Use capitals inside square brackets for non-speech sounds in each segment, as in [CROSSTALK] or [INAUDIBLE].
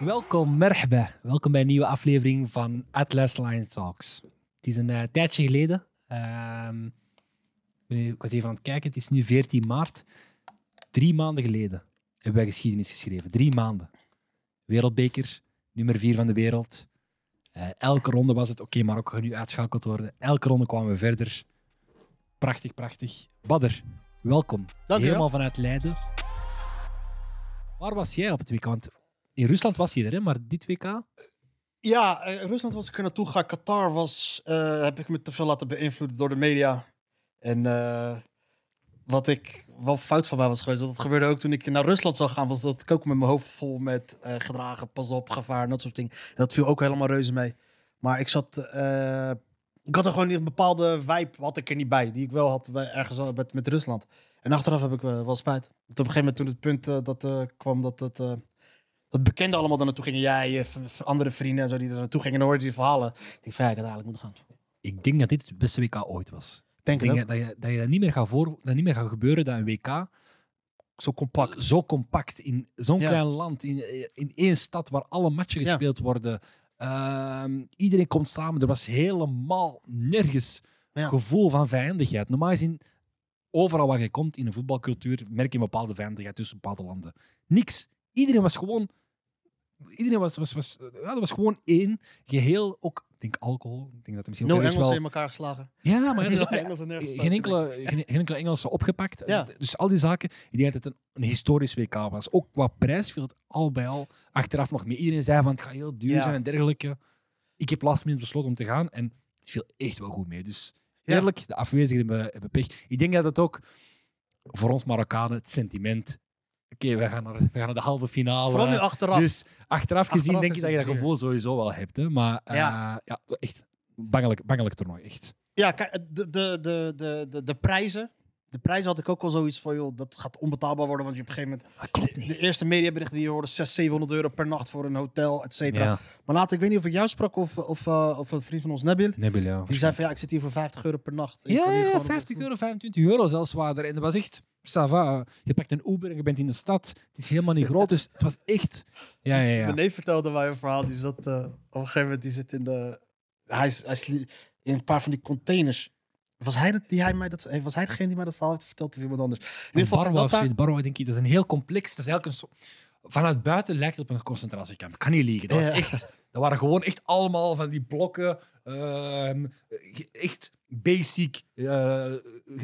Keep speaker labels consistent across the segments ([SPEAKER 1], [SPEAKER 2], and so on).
[SPEAKER 1] Welkom, merhaba. Welkom bij een nieuwe aflevering van Atlas Line Talks. Het is een eh, tijdje geleden. Ehm, ik was even aan het kijken. Het is nu 14 maart. Drie maanden geleden hebben wij geschiedenis geschreven. Drie maanden. Wereldbeker, nummer vier van de wereld. Eh, elke ronde was het, oké, Marokko gaat nu uitschakeld worden. Elke ronde kwamen we verder. Prachtig, prachtig. Badder, welkom.
[SPEAKER 2] Dank.
[SPEAKER 1] Helemaal vanuit Leiden. Waar was jij op het WK? In Rusland was je er, maar dit WK?
[SPEAKER 2] Ja, eh, Rusland was ik er naartoe gegaan. Qatar was, eh, heb ik me te veel laten beïnvloeden door de media. En eh, wat ik wel fout van mij was geweest, dat gebeurde ook toen ik naar Rusland zou gaan, was dat ik ook met mijn hoofd vol met gedragen, pas op, gevaar, dat soort dingen. En dat viel ook helemaal reuze mee. Maar ik zat, ik had er gewoon een bepaalde vibe, had ik er niet bij, die ik wel had ergens met, met Rusland. En achteraf heb ik wel spijt. Want op een gegeven moment toen het punt dat kwam dat het... eh, dat bekenden allemaal daar naartoe gingen. Jij, je v- andere vrienden en zo die er naartoe gingen. En dan hoorde je die verhalen. Ik denk van ja, ik had eigenlijk moeten gaan.
[SPEAKER 1] Ik denk dat dit het beste WK ooit was.
[SPEAKER 2] Denk
[SPEAKER 1] Ik denk dat, je, dat, je dat, niet meer gaat voor, dat niet meer gaat gebeuren dat een WK
[SPEAKER 2] Zo compact.
[SPEAKER 1] zo compact in zo'n
[SPEAKER 2] Ja.
[SPEAKER 1] klein land, in, in één stad waar alle matchen
[SPEAKER 2] Ja.
[SPEAKER 1] gespeeld worden. Ehm, iedereen komt samen. Er was helemaal nergens gevoel van vijandigheid. Normaal gezien, overal waar je komt in een voetbalcultuur, merk je een bepaalde vijandigheid tussen bepaalde landen. Niks. Iedereen was gewoon. Iedereen was, was, was, ja, dat was gewoon één geheel. Ook, ik denk alcohol. Ik denk dat er misschien ook
[SPEAKER 2] Nul
[SPEAKER 1] ergens
[SPEAKER 2] Engelsen
[SPEAKER 1] wel-
[SPEAKER 2] in elkaar geslagen.
[SPEAKER 1] ja, maar [LAUGHS] er is ook geen enkele, geen, geen enkele Engelse opgepakt.
[SPEAKER 2] Ja.
[SPEAKER 1] Dus al die zaken. Ik denk dat het een, een historisch WK was. Ook qua prijs viel het al bij al achteraf nog mee. Iedereen zei van het gaat heel duur zijn en dergelijke. Ik heb last minute besloten om te gaan en het viel echt wel goed mee. Dus eerlijk, de afwezigen hebben, hebben pech. Ik denk dat het ook voor ons Marokkanen het sentiment. Oké, we, gaan naar, we gaan naar de halve finale.
[SPEAKER 2] Vooral nu achteraf.
[SPEAKER 1] Dus achteraf gezien
[SPEAKER 2] Achteraf
[SPEAKER 1] denk ik dat je dat gevoel sowieso wel hebt. Hè. Maar eh,
[SPEAKER 2] Ja.
[SPEAKER 1] ja. echt bangelijk, bangelijk toernooi. Echt.
[SPEAKER 2] Ja, de, de, de, de, de, prijzen. De prijzen had ik ook wel zoiets van, joh, dat gaat onbetaalbaar worden. Want je op een gegeven moment... De eerste mediaberichten die je hoorde, 600, 700 euro per nacht voor een hotel, et cetera.
[SPEAKER 1] Ja,
[SPEAKER 2] Maar later, ik weet niet of ik jou sprak of, of, eh, of een vriend van ons, Nabil.
[SPEAKER 1] Nebil, ja.
[SPEAKER 2] Die zei van, ja, ik zit hier voor 50 euro per nacht.
[SPEAKER 1] Ja, ja,
[SPEAKER 2] gewoon-
[SPEAKER 1] 50 euro, 25 euro zelfs waarder. En dat was echt, ça va. Je pakt een Uber en je bent in de stad. Het is helemaal niet groot, dus het was echt... Ja, ja, ja.
[SPEAKER 2] Mijn neef vertelde mij een verhaal. Die zat eh, op een gegeven moment die zit in de. Hij is, hij in een paar van die containers. Was hij, dat, die hij mij dat, eh, was hij degene die mij dat verhaal heeft verteld of iemand anders? In ieder geval,
[SPEAKER 1] Barwa,
[SPEAKER 2] daar.
[SPEAKER 1] Barwa, denk ik, dat is een heel complex... Dat is eigenlijk een Vanuit buiten lijkt het op een concentratiekamp. Ik kan niet liegen. Dat was echt... Dat waren gewoon echt allemaal van die blokken. ehm, echt basic, eh,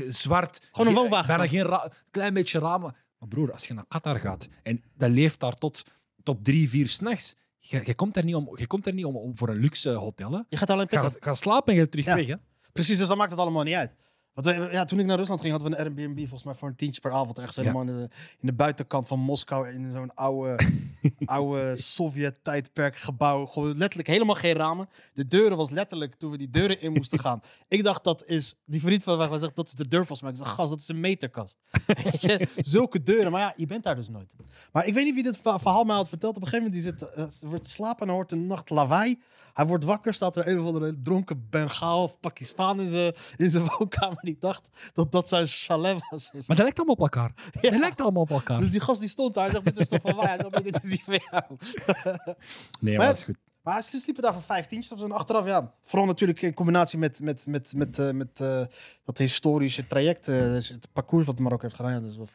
[SPEAKER 1] zwart.
[SPEAKER 2] Gewoon een
[SPEAKER 1] Ge-
[SPEAKER 2] woonwagen.
[SPEAKER 1] Bijna geen klein beetje ramen. Maar broer, als je naar Qatar gaat en dat leeft daar tot, tot drie, vier s'nachts. Je, je komt er niet, om, je komt er niet om, om voor een luxe hotel. Hè.
[SPEAKER 2] Je gaat alleen pikken.
[SPEAKER 1] ga slapen en je bent terug
[SPEAKER 2] Ja.
[SPEAKER 1] weg. Hè.
[SPEAKER 2] Precies, dus dan maakt het allemaal niet uit. Want we- ja, toen ik naar Rusland ging, hadden we een Airbnb volgens mij voor een tientje per avond. Ergens
[SPEAKER 1] Ja.
[SPEAKER 2] helemaal in de, in de buitenkant van Moskou. In zo'n oude, [LAUGHS] oude Sovjet-tijdperk gebouw. Gewoon letterlijk helemaal geen ramen. De deuren was letterlijk toen we die deuren in moesten gaan. [LAUGHS] Ik dacht dat is, die vriend van mij zegt dat is de deur volgens mij. Ik zeg, gast, dat is een meterkast. [LAUGHS] Weet je, zulke deuren. Maar ja, je bent daar dus nooit. Maar ik weet niet wie dit verhaal mij had verteld. Op een gegeven moment die zit, eh, wordt slapen en hoort een nacht lawaai. Hij wordt wakker, staat er een of andere dronken Bengaal of Pakistan in zijn, in zijn [LAUGHS] woonkamer. Die dacht dat dat zijn chalet was.
[SPEAKER 1] Maar dat lijkt allemaal op elkaar. [LAUGHS]
[SPEAKER 2] Ja.
[SPEAKER 1] Dat lijkt allemaal op elkaar.
[SPEAKER 2] Dus die gast die stond daar. Hij zegt, dit is toch van mij? Hij zegt, nee, dit is niet van jou. [LAUGHS]
[SPEAKER 1] nee,
[SPEAKER 2] maar
[SPEAKER 1] dat is goed.
[SPEAKER 2] Maar ze sliepen daar voor vijftientjes of zo. En achteraf, ja. Vooral natuurlijk in combinatie met, met, met, met, eh, met eh, dat historische traject. eh, dus het parcours wat Marokko heeft gedaan. Ja, dat is wel-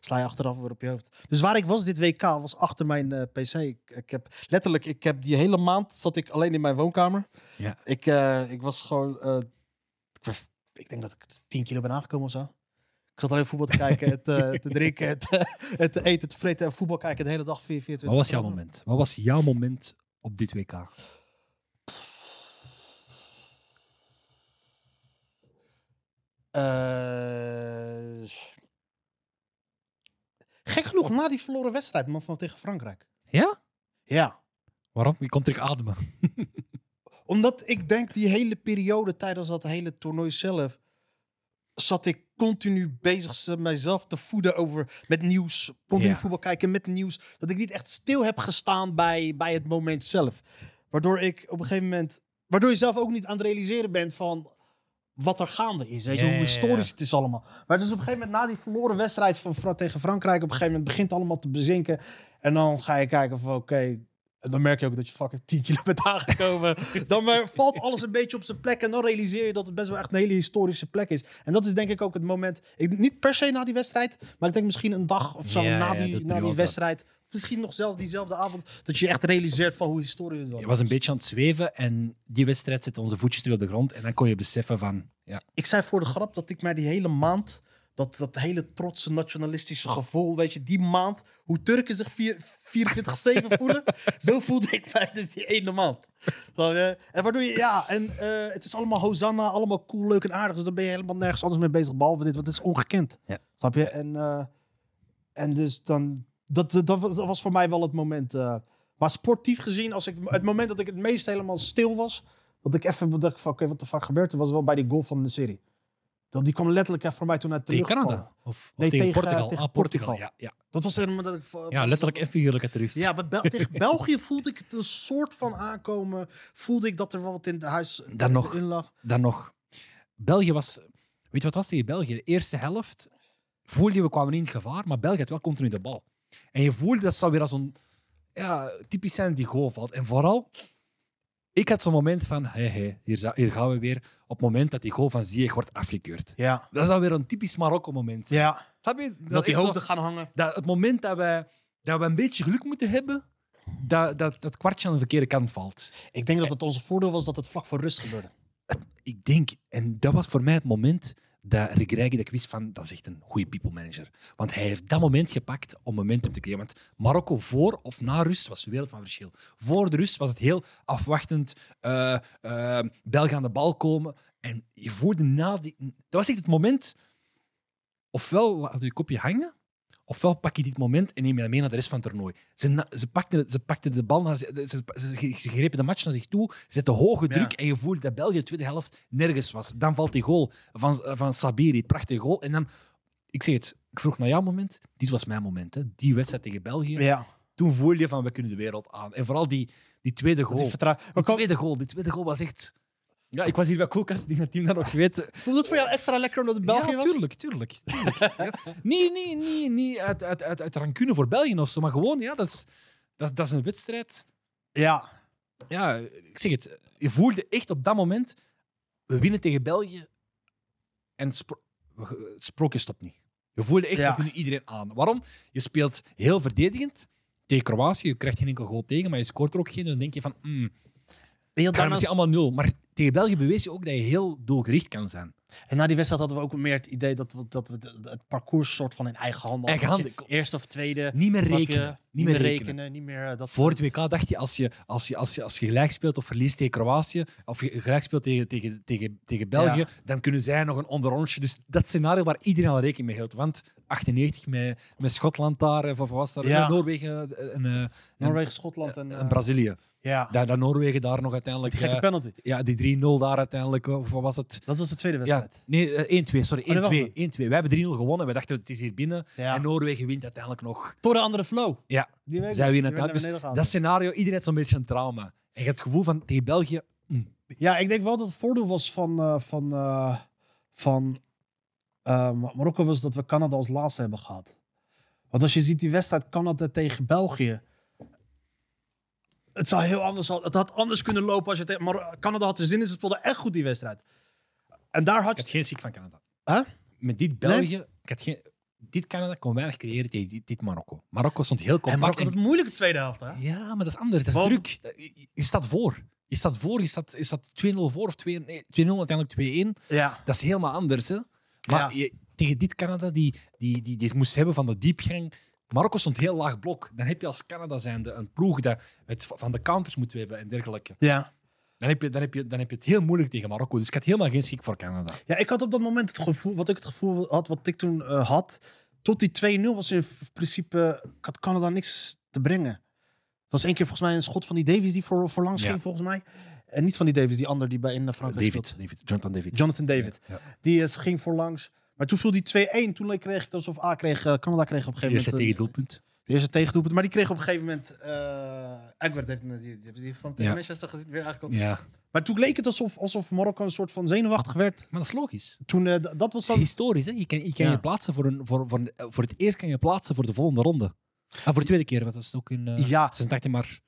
[SPEAKER 2] sla je achteraf weer op je hoofd. Dus waar ik was dit WK was achter mijn eh, PC. Ik, ik heb letterlijk, ik heb die hele maand zat ik alleen in mijn woonkamer.
[SPEAKER 1] Ja.
[SPEAKER 2] Ik, eh, ik was gewoon, eh, ik, denk dat ik 10 kilo ben aangekomen of zo. Ik zat alleen voetbal te kijken, het, te [LAUGHS] drinken, het, het te eten, te vreten en voetbal kijken de hele dag 4, 24
[SPEAKER 1] Wat was jouw moment? Wat was jouw moment op dit WK?
[SPEAKER 2] Eh, genoeg, na die verloren wedstrijd man, van tegen Frankrijk.
[SPEAKER 1] Ja?
[SPEAKER 2] Ja.
[SPEAKER 1] Waarom? Je komt terug ademen. [LAUGHS]
[SPEAKER 2] Omdat ik denk die hele periode tijdens dat hele toernooi zelf... zat ik continu bezig mijzelf te voeden over met nieuws. Continu
[SPEAKER 1] Ja.
[SPEAKER 2] voetbal kijken met nieuws. Dat ik niet echt stil heb gestaan bij, bij het moment zelf. Waardoor ik op een gegeven moment... Waardoor je zelf ook niet aan het realiseren bent van... wat er gaande is. Weet je, hoe historisch het is allemaal. Maar dus op een gegeven moment, na die verloren wedstrijd van, tegen Frankrijk, op een gegeven moment begint het allemaal te bezinken. En dan ga je kijken van, oké, dan merk je ook dat je fucking 10 kilo bent [LAUGHS] aangekomen. dan maar valt alles een beetje op zijn plek. En dan realiseer je dat het best wel echt een hele historische plek is. En dat is denk ik ook het moment. Ik, niet per se na die wedstrijd, maar ik denk misschien een dag of zo na, die, na die wedstrijd. Misschien nog zelf diezelfde avond. Dat je echt realiseert van hoe historisch het was.
[SPEAKER 1] Je was een beetje aan het zweven en die wedstrijd zette onze voetjes terug op de grond. En dan kon je beseffen van, ja,
[SPEAKER 2] ik zei voor de grap dat ik mij die hele maand, dat, dat hele trotse nationalistische gevoel, weet je, die maand, hoe Turken zich vier- 24-7 [LAUGHS] voelen, zo voelde ik mij dus die ene maand. En waardoor je, ja, en eh, het is allemaal Hosanna, allemaal cool, leuk en aardig, dus dan ben je helemaal nergens anders mee bezig, behalve dit, want het is ongekend.
[SPEAKER 1] Ja.
[SPEAKER 2] Snap je? En, eh, en dus dan, dat, dat, was- dat was voor mij wel het moment. eh, maar sportief gezien, als ik, het moment dat ik het meest helemaal stil was, dat ik even bedacht van, oké, wat de fuck gebeurt er, was wel bij die goal van de serie. Dat, die kwam letterlijk even voor mij toen uit de
[SPEAKER 1] tegen Canada. Of, of
[SPEAKER 2] Nee,
[SPEAKER 1] tegen,
[SPEAKER 2] tegen,
[SPEAKER 1] Portugal.
[SPEAKER 2] eh, tegen
[SPEAKER 1] ah, Portugal.
[SPEAKER 2] Portugal.
[SPEAKER 1] Ja, ja.
[SPEAKER 2] Dat was helemaal dat ik...
[SPEAKER 1] ja, letterlijk en figuurlijk uit de rust.
[SPEAKER 2] Ja, maar Bel- tegen België voelde ik het een soort van aankomen. Voelde ik dat er wel wat in het huis
[SPEAKER 1] Dan nog.
[SPEAKER 2] in lag.
[SPEAKER 1] Dan nog, België was, weet je wat was tegen België? De eerste helft voelde je, we kwamen niet in gevaar, maar België had wel continu de bal. En je voelde dat zou weer als een ja, typisch zijn die goal valt. En vooral, ik had zo'n moment van, hé, hé, hier, hier gaan we weer, op het moment dat die goal van Ziyech wordt afgekeurd.
[SPEAKER 2] Ja.
[SPEAKER 1] Dat is alweer een typisch Marokko-moment.
[SPEAKER 2] Ja, dat die hoofden gaan hangen.
[SPEAKER 1] dat het moment dat we, dat we een beetje geluk moeten hebben, dat, dat dat kwartje aan de verkeerde kant valt.
[SPEAKER 2] Ik denk dat het onze voordeel was dat het vlak voor rust gebeurde.
[SPEAKER 1] Ik denk, en dat was voor mij het moment dat Rick Rijken, dat ik wist van, dat is echt een goede people manager. Want hij heeft dat moment gepakt om momentum te creëren. Want Marokko voor of na rust was een wereld van verschil. Voor de rust was het heel afwachtend, eh Belgen aan de bal komen. En je voelde na die... Dat was echt het moment, ofwel laat je kopje hangen, ofwel pak je dit moment en neem je dat mee naar de rest van het toernooi. Ze, ze, pakten, ze pakten de bal naar... Ze, ze, ze, grepen de match naar zich toe, ze zetten hoge druk
[SPEAKER 2] Ja.
[SPEAKER 1] en je voelde dat België de tweede helft nergens was. Dan valt die goal van, van Sabiri, prachtige goal. En dan, ik zeg het, ik vroeg naar jouw moment. Dit was mijn moment, hè. die wedstrijd tegen België.
[SPEAKER 2] Ja.
[SPEAKER 1] Toen voelde je van, we kunnen de wereld aan. En vooral die, die tweede
[SPEAKER 2] die
[SPEAKER 1] goal. Die
[SPEAKER 2] kan-
[SPEAKER 1] tweede goal, die tweede goal was echt... Ja, ik was hier bij Koelkast, die het team dat nog weet.
[SPEAKER 2] Voelde het voor jou extra lekker omdat het België
[SPEAKER 1] ja,
[SPEAKER 2] was?
[SPEAKER 1] tuurlijk, tuurlijk. tuurlijk. Ja. Niet, niet, niet, niet uit, uit, uit, uit rancune voor België of zo, maar gewoon, ja, dat is, dat, dat is een wedstrijd.
[SPEAKER 2] Ja.
[SPEAKER 1] Ja, ik zeg het, je voelde echt op dat moment, we winnen tegen België en het, spro- het sprookje stopt niet. Je voelde echt,
[SPEAKER 2] Ja.
[SPEAKER 1] we kunnen iedereen aan. Waarom? Je speelt heel verdedigend tegen Kroatië, je krijgt geen enkel goal tegen, maar je scoort er ook geen. Dan denk je van, mm, gaat
[SPEAKER 2] daarna-
[SPEAKER 1] allemaal nul. Maar tegen België bewees je ook dat je heel doelgericht kan zijn.
[SPEAKER 2] en na die wedstrijd hadden we ook meer het idee dat we, dat we het parcours soort van in eigen handen
[SPEAKER 1] Eigen handen.
[SPEAKER 2] je Eerste of tweede.
[SPEAKER 1] Niet meer
[SPEAKER 2] je?
[SPEAKER 1] rekenen.
[SPEAKER 2] Niet meer rekenen. Niet meer eh, dat.
[SPEAKER 1] Voor het WK dacht je, als je, als je, als je, als je gelijk speelt of verliest tegen Kroatië, of je gelijk speelt tegen, tegen, tegen, tegen België,
[SPEAKER 2] Ja.
[SPEAKER 1] dan kunnen zij nog een onderrondje. Dus dat scenario waar iedereen al rekening mee hield. Want 98 met, met Schotland daar, of of was
[SPEAKER 2] Ja.
[SPEAKER 1] Noorwegen en, eh, en,
[SPEAKER 2] Noorwegen, Schotland en,
[SPEAKER 1] en
[SPEAKER 2] eh,
[SPEAKER 1] Brazilië.
[SPEAKER 2] Ja.
[SPEAKER 1] Dat, dat Noorwegen daar nog uiteindelijk...
[SPEAKER 2] Die gekke
[SPEAKER 1] eh,
[SPEAKER 2] penalty.
[SPEAKER 1] ja, die 3-0 daar uiteindelijk, of wat was het?
[SPEAKER 2] Dat was de tweede
[SPEAKER 1] Ja,
[SPEAKER 2] wedstrijd.
[SPEAKER 1] nee, eh, 1-2, sorry, 1-2.
[SPEAKER 2] Oh, dat was
[SPEAKER 1] 1-2. Wij hebben 3-0 gewonnen, we dachten het is hier binnen.
[SPEAKER 2] Ja.
[SPEAKER 1] En Noorwegen wint uiteindelijk nog.
[SPEAKER 2] Door de andere flow.
[SPEAKER 1] Ja,
[SPEAKER 2] Die week-
[SPEAKER 1] zij winnen uiteindelijk.
[SPEAKER 2] naar
[SPEAKER 1] Dus dat scenario, iedereen heeft zo'n beetje een trauma. En je hebt het gevoel van tegen België. mm,
[SPEAKER 2] Ja, ik denk wel dat het voordeel was van, eh, van, eh, van eh, Marokko was dat we Canada als laatste hebben gehad. Want als je ziet die wedstrijd Canada tegen België. Het zou heel anders Het had anders kunnen lopen als je tegen. Maar Canada had er zin in. Ze speelden echt goed die wedstrijd. En daar had
[SPEAKER 1] Ik
[SPEAKER 2] je.
[SPEAKER 1] had geen schrik van Canada.
[SPEAKER 2] Huh?
[SPEAKER 1] Met dit België, ik had geen, dit Canada kon weinig creëren tegen dit, dit Marokko. Marokko stond heel
[SPEAKER 2] En
[SPEAKER 1] compact.
[SPEAKER 2] Marokko had
[SPEAKER 1] en-
[SPEAKER 2] het moeilijke tweede helft. Hè?
[SPEAKER 1] ja, maar dat is anders. Dat is
[SPEAKER 2] Want-
[SPEAKER 1] druk. Je, je staat voor. Je staat voor, je staat, je staat 2-0 voor of 2 nee, 2-0, uiteindelijk 2-1.
[SPEAKER 2] Ja.
[SPEAKER 1] Dat is helemaal anders. Hè? Maar
[SPEAKER 2] Ja.
[SPEAKER 1] je, tegen dit Canada, die, die, die, die het moest hebben van de diepgang. Marokko stond heel laag blok. Dan heb je als Canada zijnde een ploeg dat het van de counters moet hebben en dergelijke.
[SPEAKER 2] Ja.
[SPEAKER 1] Dan heb, je, dan, heb je, dan heb je het heel moeilijk tegen Marokko. Dus ik had helemaal geen schik voor Canada.
[SPEAKER 2] Ja, ik had op dat moment het gevoel, wat ik het gevoel had, wat ik toen eh, had, tot die 2-0 was in principe, ik had Canada niks te brengen. Het was één keer volgens mij een schot van die Davies die voor, voor langs
[SPEAKER 1] Ja.
[SPEAKER 2] ging, volgens mij. En niet van die Davies, die ander die bij in Frankrijk
[SPEAKER 1] David,
[SPEAKER 2] speelt.
[SPEAKER 1] David, Jonathan David.
[SPEAKER 2] Jonathan David.
[SPEAKER 1] Ja.
[SPEAKER 2] Die het ging voor langs. Maar toen viel die 2-1. Toen kreeg ik het alsof A kreeg, eh, Canada kreeg op een gegeven moment...
[SPEAKER 1] tegen
[SPEAKER 2] een-
[SPEAKER 1] doelpunt.
[SPEAKER 2] De eerste tegendoelpunt. Maar die kreeg op een gegeven moment... eh Egbert heeft die, die, die, van tegen
[SPEAKER 1] Ja.
[SPEAKER 2] Manchester gezien. Weer eigenlijk
[SPEAKER 1] Ja,
[SPEAKER 2] Maar toen leek het alsof, alsof Marokko een soort van zenuwachtig werd.
[SPEAKER 1] maar dat is logisch.
[SPEAKER 2] Toen, eh, dat was
[SPEAKER 1] Het is
[SPEAKER 2] dan...
[SPEAKER 1] historisch, hè? Je kan, je, kan
[SPEAKER 2] Ja.
[SPEAKER 1] je plaatsen voor, een, voor, voor, voor het eerst kan je plaatsen voor de volgende ronde. Ah, voor de tweede keer, want dat is ook in eh
[SPEAKER 2] Ja.
[SPEAKER 1] 86 maar...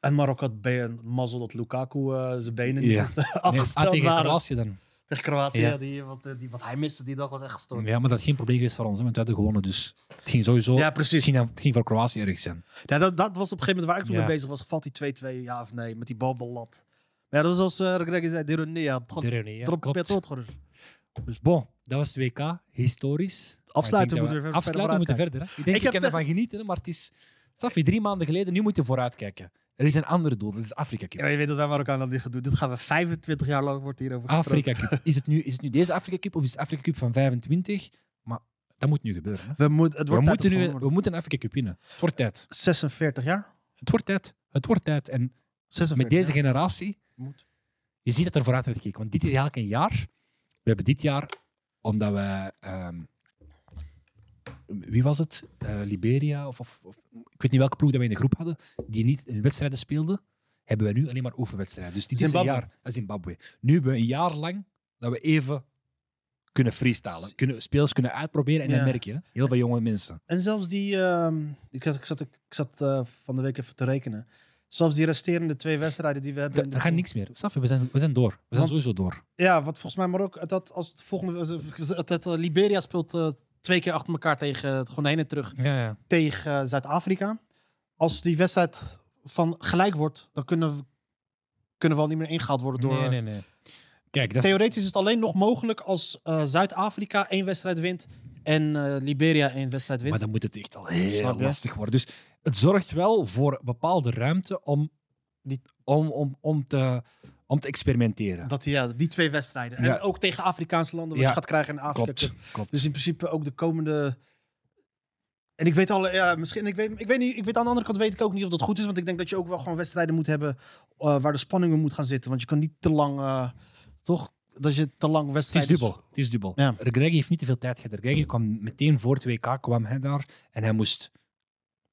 [SPEAKER 2] En Marokko had be- een mazzel dat Lukaku eh, zijn benen niet
[SPEAKER 1] Ja. [LAUGHS]
[SPEAKER 2] had,
[SPEAKER 1] Nee,
[SPEAKER 2] afgesteld
[SPEAKER 1] tegen
[SPEAKER 2] waren.
[SPEAKER 1] Kroatië dan.
[SPEAKER 2] Tegen Kroatië.
[SPEAKER 1] Ja.
[SPEAKER 2] Die, wat, eh, die, wat hij miste die dag was echt gestoord.
[SPEAKER 1] Ja, maar dat is geen probleem geweest voor ons, hè, want we hadden gewonnen. Dus het ging sowieso...
[SPEAKER 2] Ja,
[SPEAKER 1] het,
[SPEAKER 2] precies.
[SPEAKER 1] ging, het ging voor Kroatië erg zijn.
[SPEAKER 2] Ja, dat, dat was op een gegeven moment waar ik toen mee bezig was. Valt die 2-2, ja of nee? Met die bal op de lat. Maar ja, dat was zoals uh, Greg zei, het
[SPEAKER 1] klopt.
[SPEAKER 2] pet gewoon.
[SPEAKER 1] Bon, dat was het WK. Historisch.
[SPEAKER 2] Afsluiten moeten we verder
[SPEAKER 1] Afsluiten moeten verder. Hè. Ik denk,
[SPEAKER 2] Ik
[SPEAKER 1] kan ervan genieten, maar het is... Je, drie maanden geleden, nu moet je vooruitkijken. Er is een ander doel, dat is Afrika Cup.
[SPEAKER 2] Ja, je weet dat wij Marokkaan dat dit gaan doen. Dit gaan we 25 jaar lang wordt hierover gesproken.
[SPEAKER 1] Afrika Cup. [LAUGHS] Is het, nu, is het nu deze Afrika Cup of is het Afrika Cup van 25? Maar dat moet nu gebeuren. Hè.
[SPEAKER 2] We, moet, het
[SPEAKER 1] We,
[SPEAKER 2] wordt tijd
[SPEAKER 1] moeten nu, we moeten een Afrika Cup winnen. Het wordt tijd.
[SPEAKER 2] 46 jaar?
[SPEAKER 1] Het wordt tijd. Het wordt tijd. En
[SPEAKER 2] 46
[SPEAKER 1] met deze generatie,
[SPEAKER 2] Moet.
[SPEAKER 1] je ziet dat er vooruit wordt gekeken. Want dit is eigenlijk een jaar. We hebben dit jaar, omdat we... ehm, wie was het? Eh, Liberia? Of, of, of- ik weet niet welke ploeg dat we in de groep hadden, die niet in wedstrijden speelden, hebben we nu alleen maar oefenwedstrijden. Dus dit
[SPEAKER 2] Zimbabwe.
[SPEAKER 1] is een jaar... eh, Zimbabwe. Nu hebben we een jaar lang dat we even kunnen freestylen. Kunnen, spelers kunnen uitproberen en
[SPEAKER 2] Ja.
[SPEAKER 1] dan merk je, hè, heel veel jonge mensen.
[SPEAKER 2] En zelfs die... ehm, ik, zat- ik zat, ik zat eh, van de week even te rekenen. Zelfs die resterende twee wedstrijden die we hebben... De
[SPEAKER 1] dat gaat niks meer. Snap je? We zijn, we zijn door. We zijn sowieso door.
[SPEAKER 2] Ja, wat volgens mij Marokko... Dat als het volgende... Liberia speelt twee keer achter elkaar tegen... het gewoon heen en terug.
[SPEAKER 1] Ja, ja.
[SPEAKER 2] tegen eh, Zuid-Afrika. Als die wedstrijd van gelijk wordt, dan kunnen we, kunnen we al niet meer ingehaald worden door...
[SPEAKER 1] Nee, nee, nee. Kijk, dat
[SPEAKER 2] Theoretisch is het alleen nog mogelijk als eh, Zuid-Afrika één wedstrijd wint en eh, Liberia één wedstrijd wint.
[SPEAKER 1] maar dan moet het echt al heel lastig worden. Dus het zorgt wel voor bepaalde ruimte om,
[SPEAKER 2] Die-
[SPEAKER 1] om, om, om, te, om te experimenteren.
[SPEAKER 2] Dat, ja, die twee wedstrijden.
[SPEAKER 1] Ja.
[SPEAKER 2] En ook tegen Afrikaanse landen wat
[SPEAKER 1] Ja.
[SPEAKER 2] je gaat krijgen in Afrika
[SPEAKER 1] Klopt.
[SPEAKER 2] Dus in principe ook de komende... En ik weet al, ja, misschien, ik weet, ik weet niet, ik weet aan de andere kant weet ik ook niet of dat goed is, want ik denk dat je ook wel gewoon wedstrijden moet hebben eh, waar de spanning in moet gaan zitten, want je kan niet te lang, eh, toch, dat je te lang
[SPEAKER 1] Het is
[SPEAKER 2] wedstrijden...
[SPEAKER 1] dubbel. Het is dubbel.
[SPEAKER 2] Ja.
[SPEAKER 1] Regregi heeft niet te veel tijd gehad. Regregi kwam meteen voor het WK kwam hij daar en hij moest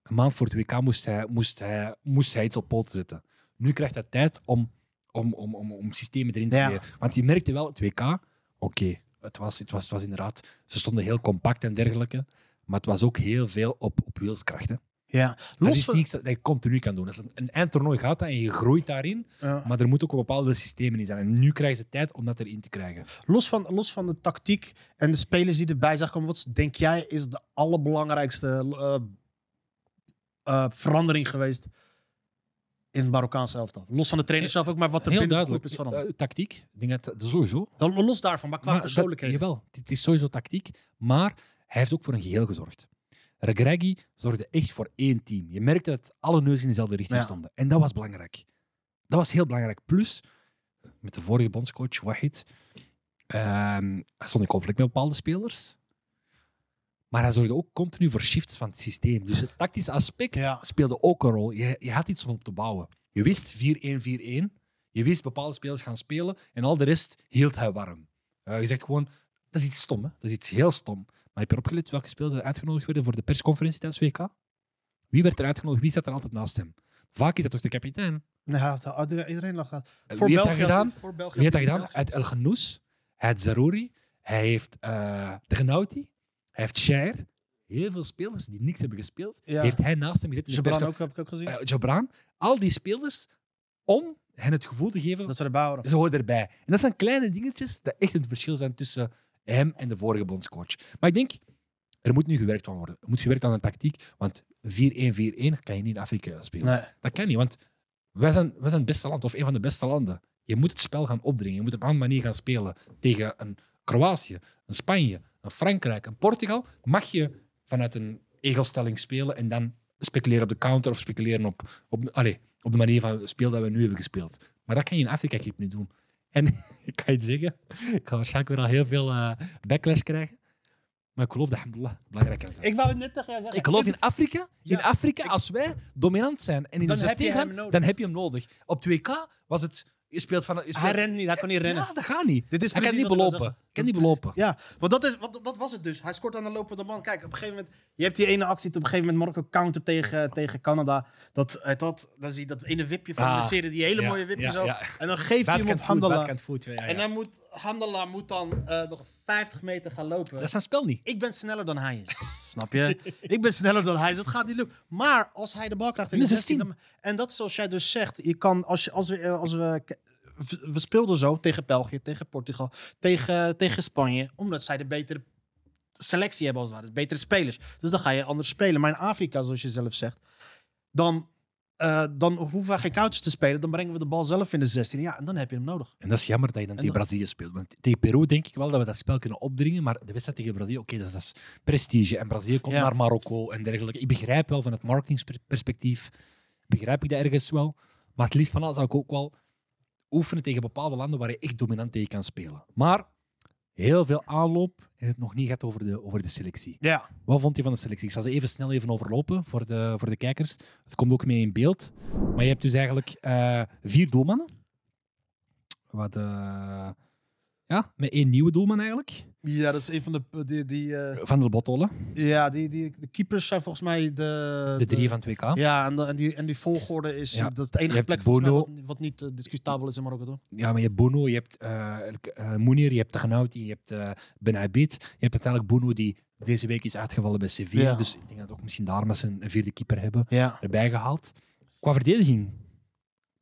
[SPEAKER 1] een maand voor het WK moest hij, moest hij, moest hij iets op poten zetten. Nu krijgt hij tijd om, om, om, om, om systemen erin te
[SPEAKER 2] Ja.
[SPEAKER 1] leren. Want je merkte wel, het WK, oké, het, was, het, was, het was inderdaad, ze stonden heel compact en dergelijke, maar het was ook heel veel op, op wielskracht. Hè.
[SPEAKER 2] Ja,
[SPEAKER 1] Dat is niets dat je continu kan doen. Als een, een eindtoernooi gaat dat en je groeit daarin,
[SPEAKER 2] ja.
[SPEAKER 1] maar er moeten ook bepaalde systemen in zijn. En nu krijgen ze tijd om dat erin te krijgen.
[SPEAKER 2] los, van, los van de tactiek en de spelers die erbij zijn komen, wat denk jij is de allerbelangrijkste eh, eh, verandering geweest in het Marokkaanse elftal? Los van de trainer zelf ook, maar wat er
[SPEAKER 1] Heel
[SPEAKER 2] binnen de groep is veranderd.
[SPEAKER 1] Eh, tactiek, ik denk dat, dat sowieso.
[SPEAKER 2] Dan los daarvan, maar qua
[SPEAKER 1] Maar dat-
[SPEAKER 2] persoonlijkheden.
[SPEAKER 1] jawel, het is sowieso tactiek. Maar hij heeft ook voor een geheel gezorgd. Regragui zorgde echt voor één team. Je merkte dat alle neuzen in dezelfde richting
[SPEAKER 2] Ja.
[SPEAKER 1] stonden. En dat was belangrijk. Dat was heel belangrijk. Plus, met de vorige bondscoach, Wahid, hij stond in conflict met bepaalde spelers. Maar hij zorgde ook continu voor shifts van het systeem. Dus het tactische aspect
[SPEAKER 2] Ja.
[SPEAKER 1] speelde ook een rol. Je, je had iets om op te bouwen. Je wist 4-1-4-1. Je wist bepaalde spelers gaan spelen. En al de rest hield hij warm. Eh, je zegt gewoon, dat is iets stom. Hè? Dat is iets heel stom. Maar heb je erop gelet welke spelers er uitgenodigd werden voor de persconferentie tijdens WK? Wie werd er uitgenodigd? Wie zat er altijd naast hem? Vaak is dat toch de kapitein?
[SPEAKER 2] Nou, ja, iedereen- lag dat.
[SPEAKER 1] Eh,
[SPEAKER 2] Voor
[SPEAKER 1] Wie heeft
[SPEAKER 2] België
[SPEAKER 1] dat gedaan?
[SPEAKER 2] Voor België
[SPEAKER 1] Wie heeft dat
[SPEAKER 2] had-
[SPEAKER 1] gedaan? Uit El. Hij heeft Zarouri. Hij heeft eh de Genouti. Hij heeft Shair. Heel veel spelers die niks hebben gespeeld,
[SPEAKER 2] Ja.
[SPEAKER 1] heeft hij naast hem gezet. in de
[SPEAKER 2] ook, heb ik ook gezien.
[SPEAKER 1] Jabran. Al die spelers om hen het gevoel te geven,
[SPEAKER 2] dat ze erbij horen.
[SPEAKER 1] ze horen erbij. En dat zijn kleine dingetjes dat echt het verschil zijn tussen hem en de vorige bondscoach. Maar ik denk, er moet nu gewerkt aan worden. Er moet gewerkt aan een tactiek, want 4-1-4-1 kan je niet in Afrika spelen.
[SPEAKER 2] Nee.
[SPEAKER 1] Dat kan niet, want wij zijn, wij zijn het beste land, of een van de beste landen. Je moet het spel gaan opdringen. Je moet op een andere manier gaan spelen. Tegen een Kroatië, een Spanje, een Frankrijk, een Portugal mag je vanuit een egelstelling spelen en dan speculeren op de counter of speculeren op, op, allee, op de manier van speel dat we nu hebben gespeeld. Maar dat kan je in Afrika Cup niet doen. En [LAUGHS] ik kan je het zeggen, ik ga waarschijnlijk weer al heel veel eh, backlash krijgen. Maar ik geloof dat alhamdulillah belangrijk kan zijn.
[SPEAKER 2] Ik wou het net tegen jou zeggen.
[SPEAKER 1] Ik geloof in Afrika.
[SPEAKER 2] Ja,
[SPEAKER 1] in Afrika, als wij dominant zijn en in de
[SPEAKER 2] heb
[SPEAKER 1] 16
[SPEAKER 2] je hem
[SPEAKER 1] gaan,
[SPEAKER 2] nodig.
[SPEAKER 1] dan heb je hem nodig. Op 2K was het Je speelt van... Je
[SPEAKER 2] Hij rent niet, hij kan niet rennen.
[SPEAKER 1] Ja, dat gaat niet.
[SPEAKER 2] Dit is
[SPEAKER 1] Hij kan niet belopen. Kan niet belopen.
[SPEAKER 2] Ja, want dat, is, want dat was het dus. Hij scoort aan de lopende man. Kijk, op een gegeven moment... Je hebt die ene actie, op een gegeven moment Marokko counter tegen, tegen Canada. Dat, dat, dan zie je dat ene wipje van
[SPEAKER 1] Ah,
[SPEAKER 2] de serie, die hele
[SPEAKER 1] ja,
[SPEAKER 2] mooie wipje
[SPEAKER 1] ja,
[SPEAKER 2] zo.
[SPEAKER 1] ja.
[SPEAKER 2] En dan geeft hij hem op Hamdallah. En dan moet Hamdallah moet dan eh, nog 50 meter gaan lopen.
[SPEAKER 1] Dat is zijn spel niet.
[SPEAKER 2] Ik ben sneller dan hij is. [LAUGHS] Snap je? [LAUGHS] ik ben sneller dan hij is. Dat gaat niet lukken. Maar als hij de bal krijgt in de
[SPEAKER 1] Dat is
[SPEAKER 2] 16... dan- En dat is zoals jij dus zegt. Je kan, als, je, als, we, eh, als we... We speelden zo tegen België, tegen Portugal, tegen, tegen Spanje. Omdat zij de betere selectie hebben als het ware. Dus betere spelers. Dus dan ga je anders spelen. Maar in Afrika, zoals je zelf zegt... Dan, eh, dan hoeven we geen counters te spelen. Dan brengen we de bal zelf in de 16. Ja, en dan heb je hem nodig.
[SPEAKER 1] En dat is jammer dat je dan
[SPEAKER 2] En
[SPEAKER 1] tegen Brazilië speelt. Want tegen Peru denk ik wel dat we dat spel kunnen opdringen. Maar de wedstrijd tegen Brazilië, oké, dat, is- dat is prestige. En Brazilië komt
[SPEAKER 2] Ja.
[SPEAKER 1] naar Marokko en dergelijke. Ik begrijp wel van het marketingperspectief, begrijp ik dat ergens wel. Maar het liefst van alles zou ik ook wel oefenen tegen bepaalde landen waar je echt dominant tegen kan spelen. Maar heel veel aanloop en hebben het nog niet gehad over de, over de selectie.
[SPEAKER 2] Ja.
[SPEAKER 1] Wat vond je van de selectie? Ik zal ze even snel even overlopen voor de, voor de kijkers. Het komt ook mee in beeld. Maar je hebt dus eigenlijk eh, vier doelmannen. Wat, eh, ja, met één nieuwe doelman eigenlijk.
[SPEAKER 2] Ja, dat is een van de... Die, die, eh,
[SPEAKER 1] Van der Botolle,
[SPEAKER 2] ja, die, die, de keepers zijn volgens mij de...
[SPEAKER 1] de drie van 2K.
[SPEAKER 2] Ja, en, de- en, die, en die volgorde is...
[SPEAKER 1] Ja.
[SPEAKER 2] Dat is de enige plek mij wat, wat niet eh, discutabel is in Marokko, toch?
[SPEAKER 1] Ja, maar je hebt Bono, je hebt Mounir, je hebt Tagnauti, je hebt Ben Abid. Je hebt uiteindelijk Bono die deze week is uitgevallen bij Sevilla.
[SPEAKER 2] Ja.
[SPEAKER 1] Dus ik denk dat ook misschien daar met zijn vierde keeper hebben
[SPEAKER 2] Ja.
[SPEAKER 1] erbij gehaald. Qua verdediging,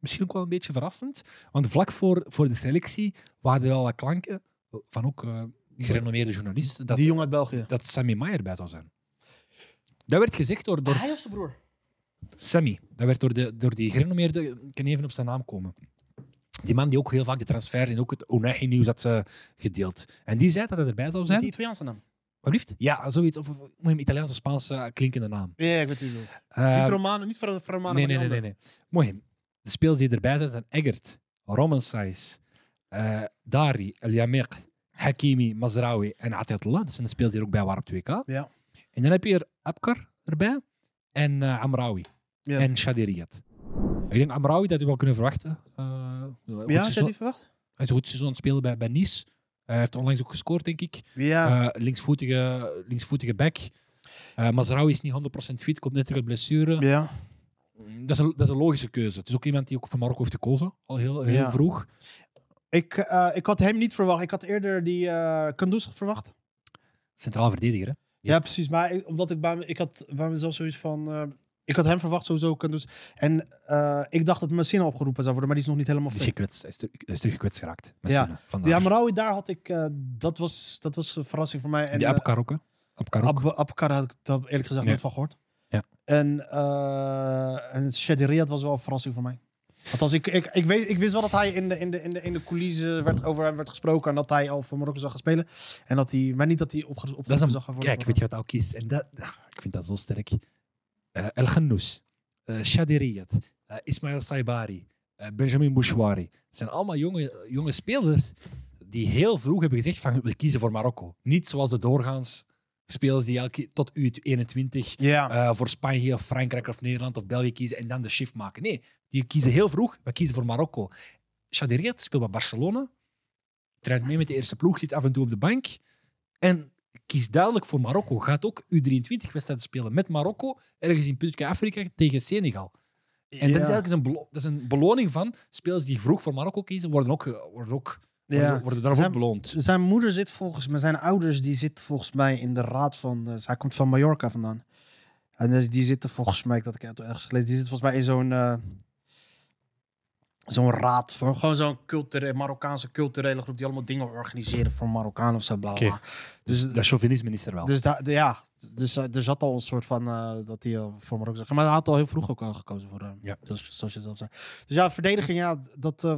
[SPEAKER 1] misschien ook wel een beetje verrassend. Want vlak voor, voor de selectie waren er al wat klanken van ook eh, gerenommeerde journalisten dat,
[SPEAKER 2] die jongen uit België.
[SPEAKER 1] dat Sammy Maier bij zou zijn. Dat werd gezegd door, door
[SPEAKER 2] Hij of zijn broer?
[SPEAKER 1] Sammy. Dat werd door, de, door die gerenommeerde... Ik kan even op zijn naam komen. Die man die ook heel vaak de transfer en ook het Onahi-nieuws had eh, gedeeld. En die zei dat hij erbij zou zijn.
[SPEAKER 2] die Italiaanse naam.
[SPEAKER 1] Wat liefst? Ja, zoiets. Of, of of een Italiaanse, Spaanse eh, klinkende naam.
[SPEAKER 2] Ja, ik weet.
[SPEAKER 1] Eh,
[SPEAKER 2] niet Romano, niet van Romano,
[SPEAKER 1] nee, nee, nee, nee, nee. Mooi. De spelers die erbij zijn zijn Eggert, Romensais, eh Dari, El Yamek, Hakimi, Mazraoui en Atiatullah. Dat zijn de spelers die er ook bij waren op 2K.
[SPEAKER 2] Ja.
[SPEAKER 1] En dan heb je er Abkar erbij en eh Amraoui
[SPEAKER 2] Ja.
[SPEAKER 1] en Shadiriyat. Ik denk Amraoui dat we wel kunnen verwachten. Goed
[SPEAKER 2] Ja, had die verwacht?
[SPEAKER 1] Hij is een goed seizoen aan het spelen bij, bij Nice. Hij heeft onlangs ook gescoord, denk ik.
[SPEAKER 2] Ja.
[SPEAKER 1] Linksvoetige, linksvoetige back. Uh, Mazraoui is niet 100% fit, komt net terug uit blessure.
[SPEAKER 2] ja.
[SPEAKER 1] Dat is, een, dat is een logische keuze. Het is ook iemand die ook voor Marokko heeft gekozen, al heel, heel
[SPEAKER 2] Ja.
[SPEAKER 1] vroeg.
[SPEAKER 2] Ik, eh, ik had hem niet verwacht. Ik had eerder die eh Kandus verwacht.
[SPEAKER 1] Centraal verdediger, hè?
[SPEAKER 2] Ja, precies. Maar ik- omdat ik bij me, ik had bij mezelf zoiets van. eh, ik had hem verwacht sowieso Kandus. En eh, ik dacht dat Messina opgeroepen zou worden, maar die is nog niet helemaal
[SPEAKER 1] Die is,
[SPEAKER 2] fit.
[SPEAKER 1] gekwetst. Hij is, is terug gekwetst geraakt.
[SPEAKER 2] Ja. Ja, Marawi, daar had ik. eh, dat, was, dat was een verrassing voor mij. En,
[SPEAKER 1] die Abkar ook, hè? Abkar ook.
[SPEAKER 2] Ab Abkar had ik eerlijk gezegd
[SPEAKER 1] Ja.
[SPEAKER 2] nooit van gehoord. En, eh en was wel een verrassing voor mij. Althans, ik, ik, ik, weet, ik wist wel dat hij in de, in de, in de, in de coulissen werd, over hem werd gesproken. En dat hij al voor Marokko zou gaan spelen. En dat hij, maar niet dat hij opgeroepen
[SPEAKER 1] is een,
[SPEAKER 2] zou gaan worden.
[SPEAKER 1] kijk, weet je wat ook kiest? En dat, ah, ik vind dat zo sterk. Eh, El Ghannous, uh, Shadiriyat, eh, Ismail Saibari, Benjamin Bouchouari. Het zijn allemaal jonge, jonge spelers die heel vroeg hebben gezegd van we kiezen voor Marokko. Niet zoals de doorgaans spelers die elke, tot U21
[SPEAKER 2] Ja.
[SPEAKER 1] eh, voor Spanje of Frankrijk of Nederland of België kiezen en dan de shift maken. Nee, die kiezen heel vroeg. We kiezen voor Marokko. Shadiriat speelt bij Barcelona. Traint mee met de eerste ploeg, zit af en toe op de bank. En kiest duidelijk voor Marokko. Gaat ook U23-wedstrijden spelen met Marokko, ergens in Putka Afrika tegen Senegal. En dat is eigenlijk een, dat is een beloning van spelers die vroeg voor Marokko kiezen, worden ook, worden ook
[SPEAKER 2] Ja.
[SPEAKER 1] worden, daarop
[SPEAKER 2] Zijn-
[SPEAKER 1] ook beloond.
[SPEAKER 2] Zijn moeder zit volgens mij, zijn ouders die zitten volgens mij in de raad van. eh, hij komt van Mallorca vandaan. En dus die zitten volgens mij, dat ik heb ergens gelezen, die zit volgens mij in zo'n. eh, Zo'n raad, voor, gewoon zo'n culturele, Marokkaanse culturele groep die allemaal dingen organiseren voor Marokkanen of zo. Bla, bla. Dus,
[SPEAKER 1] Dat chauvinisme is er wel.
[SPEAKER 2] dus daar, ja, dus eh, er zat al een soort van eh, dat hij voor Marokko zag. Maar hij had al heel vroeg ook al gekozen voor hem.
[SPEAKER 1] Ja.
[SPEAKER 2] Dus, zoals je zelf zei. Dus ja, verdediging, ja, dat eh,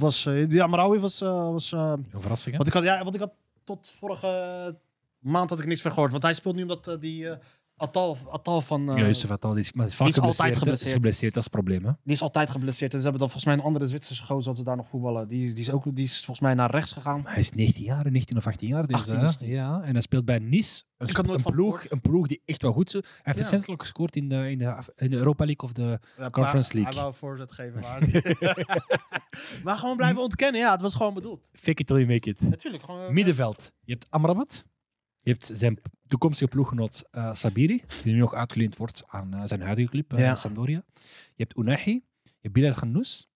[SPEAKER 2] was. eh, ja, Marawi was. eh, was eh,
[SPEAKER 1] Een verrassing, hè?
[SPEAKER 2] want ik had, ja, want ik had tot vorige maand had ik niks van gehoord. Want hij speelt nu omdat eh, die, eh, Atal, Atal van... eh,
[SPEAKER 1] ja, Yusuf Attal, die is, maar is vaak
[SPEAKER 2] die is altijd
[SPEAKER 1] geblesseerd. Is dat is het probleem. Hè?
[SPEAKER 2] Die is altijd geblesseerd. En ze hebben dan volgens mij een andere Zwitserse gozer dat ze daar nog voetballen. Die, is- die, is ook, die is volgens mij naar rechts gegaan.
[SPEAKER 1] Hij is 19 jaar, 19 of 18 jaar. Dus,
[SPEAKER 2] 18
[SPEAKER 1] hè.
[SPEAKER 2] is hij.
[SPEAKER 1] ja, en hij speelt bij Nice. Een,
[SPEAKER 2] Ik had nooit
[SPEAKER 1] een, ploeg, een ploeg die echt wel goed is. Hij heeft
[SPEAKER 2] Ja.
[SPEAKER 1] recentelijk gescoord in de, in, de, in de Europa League of de Conference League.
[SPEAKER 2] Hij wou een voorzet geven. Maar, [LAUGHS] maar gewoon blijven ontkennen. Ja, het was gewoon bedoeld.
[SPEAKER 1] Fake it till you make it.
[SPEAKER 2] Natuurlijk. Gewoon, eh,
[SPEAKER 1] Middenveld. Je hebt Amrabat. Je hebt zijn toekomstige ploeggenoot eh, Sabiri, die nu nog uitgeleend wordt aan eh, zijn huidige club,
[SPEAKER 2] Ja.
[SPEAKER 1] Sampdoria. Je hebt Unahi. Je hebt Bilal Ghanous.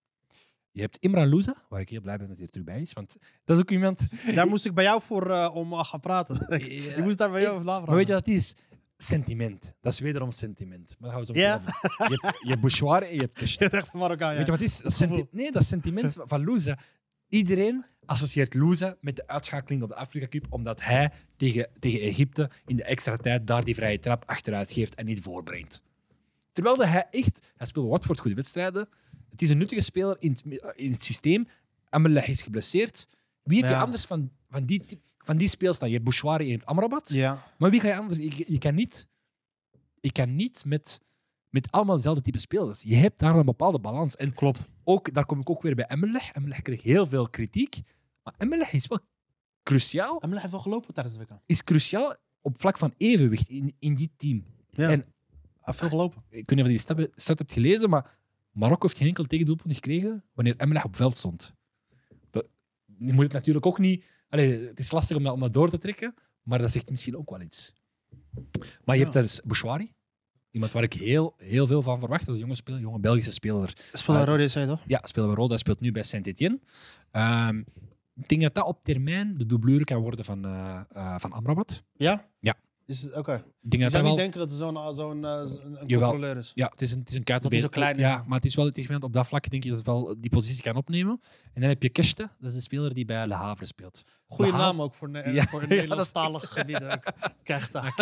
[SPEAKER 1] Je hebt Imran Louza, waar ik heel blij ben dat hij er terug bij is. Want dat is ook iemand...
[SPEAKER 2] Daar moest ik bij jou voor om uh, gaan praten. [LAUGHS]
[SPEAKER 1] Ja,
[SPEAKER 2] ik moest daar bij jou over laten
[SPEAKER 1] Maar weet je wat het is? Sentiment. Dat is wederom sentiment. Maar daar gaan we zo over. Je hebt, je hebt Bouchouar en je hebt. [LAUGHS]
[SPEAKER 2] Je bent echt Marokkaan, ja.
[SPEAKER 1] Weet je wat het is? Dat senti- nee, dat sentiment [LAUGHS] van Louza. Iedereen associeert Louza met de uitschakeling op de Afrika Cup, omdat hij tegen, tegen Egypte in de extra tijd daar die vrije trap achteruit geeft en niet voorbrengt. Terwijl dat hij echt, hij speelt Watford goede wedstrijden. Het is een nuttige speler in het, in het systeem. Amelie is geblesseerd. Wie heb je
[SPEAKER 2] Ja.
[SPEAKER 1] anders van, van, die, van die? Je hebt Bouchouari en je hebt Amrabat.
[SPEAKER 2] Ja.
[SPEAKER 1] Maar wie ga je anders? Je, je kan niet, je kan niet met, met allemaal dezelfde type spelers. Je hebt daar een bepaalde balans. En
[SPEAKER 2] Klopt.
[SPEAKER 1] ook, daar kom ik ook weer bij Emmerlech. Emmerlech kreeg heel veel kritiek. Maar Emmerlech is wel cruciaal.
[SPEAKER 2] Emile heeft wel gelopen tijdens het WK.
[SPEAKER 1] Is cruciaal op vlak van evenwicht in, in die team.
[SPEAKER 2] Ja.
[SPEAKER 1] En-
[SPEAKER 2] Hij heeft veel gelopen.
[SPEAKER 1] Ik weet niet of je die stap hebt gelezen, maar Marokko heeft geen enkel tegendoelpunt gekregen wanneer Emmerlech op veld stond. Dat, je moet het natuurlijk ook niet... Allee, het is lastig om dat, om dat door te trekken, maar dat zegt misschien ook wel iets. Maar je
[SPEAKER 2] Ja.
[SPEAKER 1] hebt daar dus Bouchouari. Iemand waar ik heel, heel veel van verwacht. Dat is een jonge, speler, jonge Belgische speler.
[SPEAKER 2] Speelde
[SPEAKER 1] Ah,
[SPEAKER 2] Rode JC, toch?
[SPEAKER 1] Ja, speelt bij Roda, speelt nu bij Saint-Etienne. Ehm, ik denk dat dat op termijn de doublure kan worden van, eh, eh, van Amrabat.
[SPEAKER 2] Ja?
[SPEAKER 1] Ja.
[SPEAKER 2] Is het- Oké. Je zou
[SPEAKER 1] wel...
[SPEAKER 2] niet denken dat er zo'n zo'n eh, een, een
[SPEAKER 1] Jawel.
[SPEAKER 2] controleur is.
[SPEAKER 1] Ja, het is een, het is een
[SPEAKER 2] Dat hij zo klein is.
[SPEAKER 1] Ja, maar het is wel het is op dat vlak denk je dat het wel die positie kan opnemen. En dan heb je Keste, dat is de speler die bij Le Havre speelt.
[SPEAKER 2] Goede
[SPEAKER 1] Behaal-
[SPEAKER 2] naam ook voor, ne [LAUGHS]
[SPEAKER 1] Ja.
[SPEAKER 2] voor
[SPEAKER 1] Ja,
[SPEAKER 2] Nederlandstalige gebieden. Krijgt daar.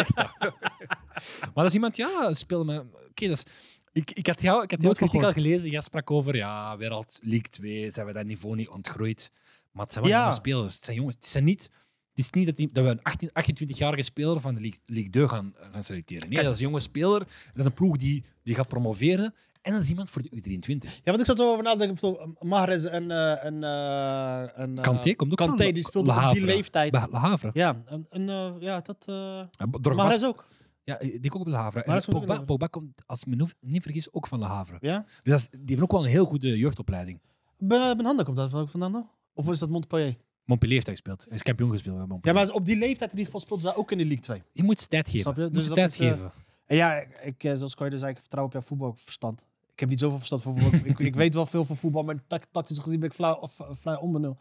[SPEAKER 1] Maar dat is iemand, ja, speelde met... Oké, dat is... Ik, ik had jou, ik had jouw kritiek al gelezen. Jij sprak over, ja, Wereld League 2, zijn we dat niveau niet ontgroeid. Maar het zijn wel
[SPEAKER 2] Ja.
[SPEAKER 1] jonge spelers. Het zijn jongens. Het, zijn niet, het is niet dat, die- dat we een 18, 28-jarige speler van de League, League 2 gaan, gaan selecteren. Nee, dat is een jonge speler. Dat is een ploeg die, die gaat promoveren. En dat is iemand voor de U23.
[SPEAKER 2] Ja, want ik zat zo over nadenken. bijvoorbeeld Mahrez en... eh en, eh en eh,
[SPEAKER 1] Kanté komt ook
[SPEAKER 2] Kanté,
[SPEAKER 1] van
[SPEAKER 2] die speelde op die leeftijd.
[SPEAKER 1] Le Havre.
[SPEAKER 2] Ja, en, en, ja, dat...
[SPEAKER 1] Ja,
[SPEAKER 2] Mahrez ook.
[SPEAKER 1] Ja, die komt ook bij Le Havre. En Pogba, komt, als ik me niet vergis, ook van Le Havre.
[SPEAKER 2] Ja?
[SPEAKER 1] Dus dat is- die hebben ook wel een heel goede jeugdopleiding.
[SPEAKER 2] Ben, ben Handa komt dat ook vandaan dan? Of is dat Montpellier?
[SPEAKER 1] Montpellier heeft hij gespeeld. Hij is kampioen gespeeld bij
[SPEAKER 2] Ja,
[SPEAKER 1] Montpellier.
[SPEAKER 2] maar op die leeftijd in ieder geval speelde ze ook in de League 2.
[SPEAKER 1] Je moet ze tijd geven.
[SPEAKER 2] Snap je? Dus dat
[SPEAKER 1] tijd
[SPEAKER 2] is, eh,
[SPEAKER 1] geven.
[SPEAKER 2] En ja, ik, ik, eh, zoals Koyde zei, ik vertrouw op jouw voetbalverstand. Ik heb niet zoveel verstand van voetbal. ik, ik weet wel veel van voetbal, maar tactisch gezien ben ik vrij, of, eh, onbenul.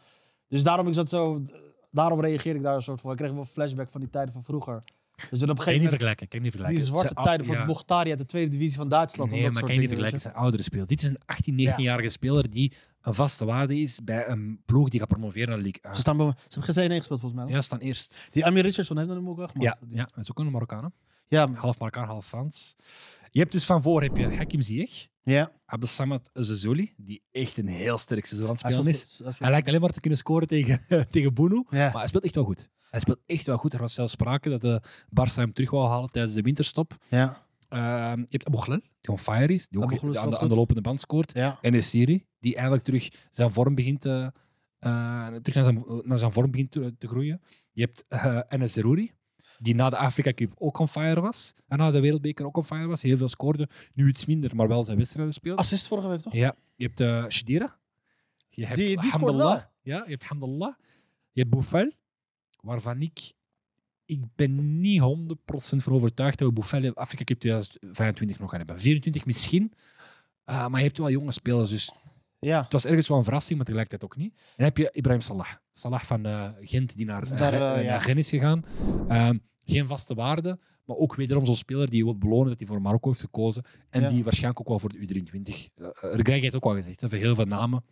[SPEAKER 2] Dus daarom is dat zo... Daarom reageer ik daar een soort van... Ik kreeg wel een flashback van die tijden van vroeger. Dus dan op een gegeven
[SPEAKER 1] niet
[SPEAKER 2] moment...
[SPEAKER 1] vergelijken. Kan je niet vergelijken.
[SPEAKER 2] Die zwarte tijden van
[SPEAKER 1] ja.
[SPEAKER 2] Uit de tweede divisie van Duitsland.
[SPEAKER 1] Nee,
[SPEAKER 2] dat
[SPEAKER 1] maar
[SPEAKER 2] soort
[SPEAKER 1] kan je niet vergelijken. Het zijn oudere speler. Dit is een 18, 19-jarige speler die een vaste waarde is bij een ploeg die gaat promoveren naar de League.
[SPEAKER 2] Ze, staan ze hebben geen 1 gespeeld volgens mij.
[SPEAKER 1] Ja, staan eerst.
[SPEAKER 2] Die Amir Richardson heeft hem ook wel
[SPEAKER 1] Ja,
[SPEAKER 2] gemaakt. Die-
[SPEAKER 1] ja, dat is ook een Marokkaan.
[SPEAKER 2] ja,
[SPEAKER 1] Half Marokkaan, half Frans. Je hebt dus van voor heb je Hakim Ziyech,
[SPEAKER 2] ja.
[SPEAKER 1] Abdelsamad Zezouli, die echt een heel sterk seizoen aan het
[SPEAKER 2] Hij
[SPEAKER 1] spelen is.
[SPEAKER 2] hij speelt-
[SPEAKER 1] Hij lijkt alleen maar te kunnen scoren tegen, [LAUGHS] tegen.
[SPEAKER 2] Ja.
[SPEAKER 1] Maar hij speelt echt wel goed. Hij speelt echt wel goed. Er was zelfs sprake dat de Barça hem terug wou halen tijdens de winterstop.
[SPEAKER 2] Ja.
[SPEAKER 1] Ehm, je hebt Abu Ghlal, die gewoon fire is. Die ook aan, de, aan de lopende band scoort.
[SPEAKER 2] Ja.
[SPEAKER 1] En Siri, die eigenlijk terug zijn vorm begint te, eh, terug naar zijn, naar zijn vorm begint te, te groeien. Je hebt eh Enes Zerouri, die na de Afrika Cup ook on fire was. En na de Wereldbeker ook on fire was. Heel veel scoorde. Nu iets minder, maar wel zijn wedstrijden speelt.
[SPEAKER 2] Assist vorige week, toch?
[SPEAKER 1] Ja, je hebt eh Shadira. Je hebt
[SPEAKER 2] Die-
[SPEAKER 1] Hamdallah. Ja, je hebt Hamdallah. Je hebt Boufal, waarvan ik... Ik ben niet 100% van overtuigd dat we in Afrika Cup 2025 nog gaan hebben. 24 misschien. Ah, maar je hebt wel jonge spelers, dus
[SPEAKER 2] Ja.
[SPEAKER 1] het was ergens wel een verrassing, maar tegelijkertijd ook niet. En dan heb je Ibrahim Salah. Salah van eh, Gent, die naar, eh,
[SPEAKER 2] Daar, eh, ja.
[SPEAKER 1] naar Gent is gegaan. Ehm, geen vaste waarde, maar ook wederom zo'n speler die je wilt belonen dat hij voor Marokko heeft gekozen. En
[SPEAKER 2] Ja.
[SPEAKER 1] die waarschijnlijk ook wel voor de U23. Uh, er krijg je het ook al gezegd, voor heel veel namen.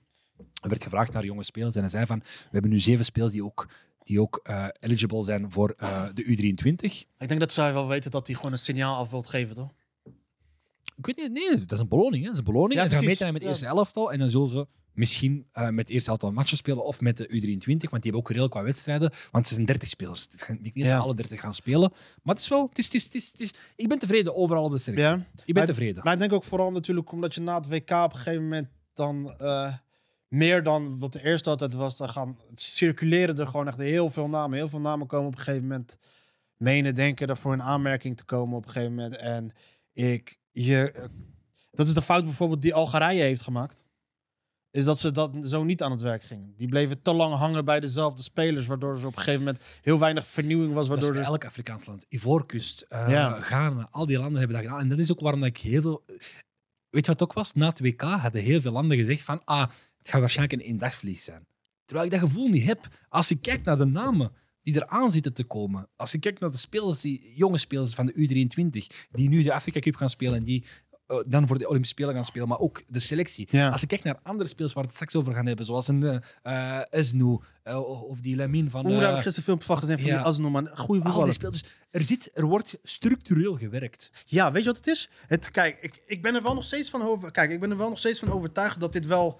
[SPEAKER 1] Er werd gevraagd naar jonge spelers en hij zei van, we hebben nu zeven spelers die ook, die ook eh, eligible zijn voor eh, de U23.
[SPEAKER 2] Ik denk dat zij wel weten dat hij gewoon een signaal af wilt geven, toch?
[SPEAKER 1] Ik weet niet, nee, dat is een beloning. Hè. Dat is een beloning.
[SPEAKER 2] Ja,
[SPEAKER 1] en ze gaan meetrainen met het eerste elftal. En dan zullen ze misschien eh, met het eerste elftal matchen spelen of met de U23, want die hebben ook redelijk wat wedstrijden. Want ze zijn 30 spelers. Het gaan niet eens
[SPEAKER 2] Ja.
[SPEAKER 1] alle 30 gaan spelen. Maar het is wel, het is, het is, het is, ik ben tevreden overal op de selectie.
[SPEAKER 2] Ja.
[SPEAKER 1] Ik ben
[SPEAKER 2] Maar-
[SPEAKER 1] tevreden.
[SPEAKER 2] Maar ik denk ook vooral natuurlijk omdat je na het WK op een gegeven moment dan meer dan wat de eerste altijd was, dan gaan circuleren er gewoon echt heel veel namen. Heel veel namen komen op een gegeven moment menen, denken daarvoor in aanmerking te komen op een gegeven moment. En ik, je, eh, dat is de fout bijvoorbeeld die Algerije heeft gemaakt. Is dat ze dat zo niet aan het werk gingen. Die bleven te lang hangen bij dezelfde spelers, waardoor er op een gegeven moment heel weinig vernieuwing was.
[SPEAKER 1] Dat is
[SPEAKER 2] Waardoor er...
[SPEAKER 1] elk Afrikaans land. Ivoorkust, eh
[SPEAKER 2] Ja.
[SPEAKER 1] Ghana, al die landen hebben dat gedaan. En dat is ook waarom dat ik heel veel... Weet je wat het ook was? Na het WK hadden heel veel landen gezegd van ah, het gaat waarschijnlijk een eendagsvlieg zijn. Terwijl ik dat gevoel niet heb. Als ik kijk naar de namen die eraan zitten te komen, als je kijkt naar de spelers, die jonge spelers van de U23, die nu de Afrika Cup gaan spelen en die eh, dan voor de Olympische Spelen gaan spelen, maar ook de selectie.
[SPEAKER 2] Ja.
[SPEAKER 1] Als je kijkt naar andere spelers waar we het straks over gaan hebben, zoals een Esnu eh, of die Lamin van...
[SPEAKER 2] Oeh, daar heb ik gisteren filmpje van gezien van
[SPEAKER 1] ja.
[SPEAKER 2] die Asno, man. Goeie
[SPEAKER 1] al die
[SPEAKER 2] voetballer.
[SPEAKER 1] spelers. Er, zit, er wordt structureel gewerkt.
[SPEAKER 2] Ja, weet je wat het is? Het, kijk, ik, ik ben er wel nog steeds van over. Kijk, ik ben er wel nog steeds van overtuigd dat dit wel.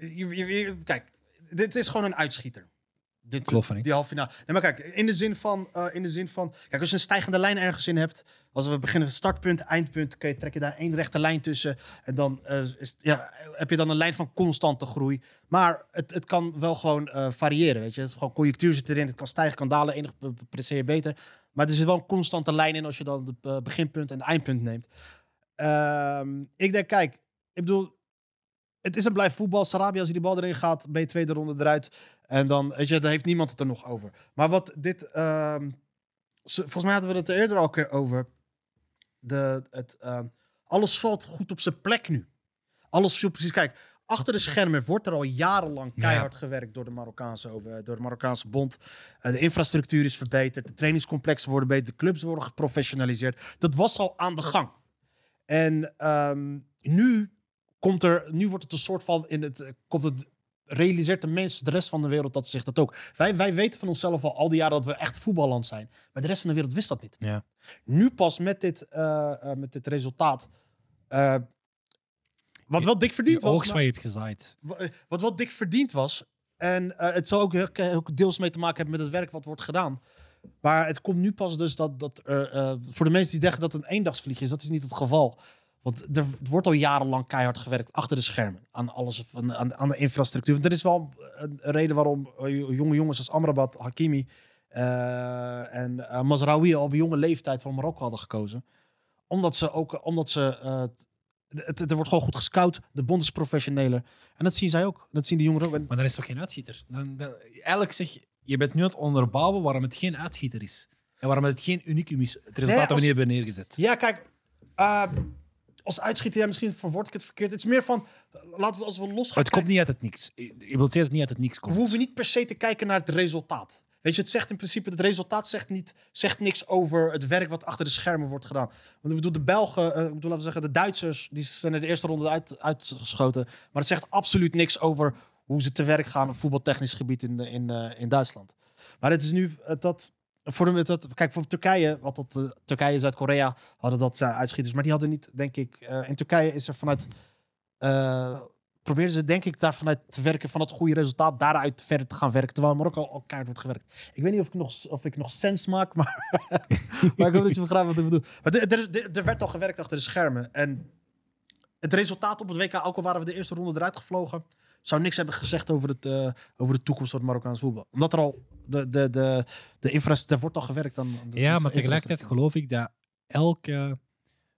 [SPEAKER 2] je- je- je- kijk, dit is gewoon een uitschieter. Dit,
[SPEAKER 1] Klopt van ik.
[SPEAKER 2] Die halve finale. Nee, maar kijk, in de zin van, eh, in de zin van, kijk, als je een stijgende lijn ergens in hebt, als we beginnen met startpunt, eindpunt, kun je, trek je daar één rechte lijn tussen en dan eh, is, ja, heb je dan een lijn van constante groei. Maar het, het kan wel gewoon eh, variëren, weet je. Het is gewoon conjunctuur zit erin, het kan stijgen, kan dalen, enig pre- presteer je beter. Maar er zit wel een constante lijn in als je dan het beginpunt en het eindpunt neemt. Ehm, ik denk, kijk, ik bedoel, het is een blijf voetbal. Sarabia, als hij die bal erin gaat, ben je tweede ronde eruit. En dan, weet je, dan heeft niemand het er nog over. Maar wat dit, ehm, volgens mij hadden we het er eerder al een keer over. De, het, ehm, alles valt goed op zijn plek nu. Alles viel precies. Kijk, achter de schermen wordt er al jarenlang
[SPEAKER 1] Ja.
[SPEAKER 2] keihard gewerkt door de Marokkaanse, over, door de Marokkaanse bond. Eh, de infrastructuur is verbeterd, de trainingscomplexen worden beter, de clubs worden geprofessionaliseerd. Dat was al aan de gang. En ehm, nu komt er, nu wordt het een soort van in het, eh, komt het realiseert de mensen, de rest van de wereld dat zich dat ook. Wij, wij weten van onszelf al al die jaren dat we echt voetballand zijn. Maar de rest van de wereld wist dat niet.
[SPEAKER 1] Ja.
[SPEAKER 2] Nu pas met dit, eh, eh, met dit resultaat. eh, wat wel dik verdiend
[SPEAKER 1] Die
[SPEAKER 2] was.
[SPEAKER 1] oogst wat je hebt gezaaid.
[SPEAKER 2] Wa- Wat wel dik verdiend was. En eh, het zal ook, ook deels mee te maken hebben met het werk wat wordt gedaan. Maar het komt nu pas dus dat, dat er, eh, voor de mensen die zeggen dat het een eendagsvlieg is, dat is niet het geval. Want er wordt al jarenlang keihard gewerkt achter de schermen aan alles, aan, aan, de infrastructuur. Want er is wel een, reden waarom eh, jonge jongens als Amrabat, Hakimi eh, en eh Mazraoui al op jonge leeftijd voor Marokko hadden gekozen. Omdat ze ook, omdat ze, het, het, er wordt gewoon goed gescout. De bond is professioneler. En dat zien zij ook. Dat zien die jongeren ook. En
[SPEAKER 1] Maar dan is toch geen uitschieter? Dan, dan, eigenlijk zeg je, je bent nu aan het onderbouwen waarom het geen uitschieter is. En waarom het geen unicum is. Het resultaat
[SPEAKER 2] Nee,
[SPEAKER 1] dat we nu hebben neergezet.
[SPEAKER 2] Ja, kijk. Als uitschieter, ja, misschien verwoord ik het verkeerd. Het is meer van, laten we als we los gaan
[SPEAKER 1] Het komt niet uit het niks. Je wilt het niet uit het niks
[SPEAKER 2] We
[SPEAKER 1] komt.
[SPEAKER 2] hoeven niet per se te kijken naar het resultaat. Weet je, het zegt in principe, het resultaat zegt, niet, zegt niks over het werk wat achter de schermen wordt gedaan. Want ik bedoel, de Belgen, eh, ik bedoel, laten we zeggen, de Duitsers, die zijn er de eerste ronde uit, uitgeschoten. Maar het zegt absoluut niks over hoe ze te werk gaan op voetbaltechnisch gebied in, de- in, eh, in Duitsland. Maar het is nu eh, dat, voor de, dat, kijk, voor Turkije, wat dat, eh, Turkije, Zuid-Korea hadden dat zijn uitschieters, maar die hadden niet, denk ik, eh, in Turkije is er vanuit, eh probeerden ze denk ik daar vanuit te werken, van het goede resultaat daaruit verder te gaan werken, terwijl Marokko al, al keihard wordt gewerkt. Ik weet niet of ik nog, of ik nog sens maak, maar, [LAUGHS] maar ik hoop dat je begrijpt wat ik bedoel. Maar er, er, er- er werd al gewerkt achter de schermen en het resultaat op het WK, ook al waren we de eerste ronde eruit gevlogen, zou niks hebben gezegd over, het, eh, over de toekomst van het Marokkaans voetbal. Omdat er al de, de, de, de infrastructuur, wordt al gewerkt aan. aan de-
[SPEAKER 1] Ja, maar tegelijkertijd geloof ik dat elke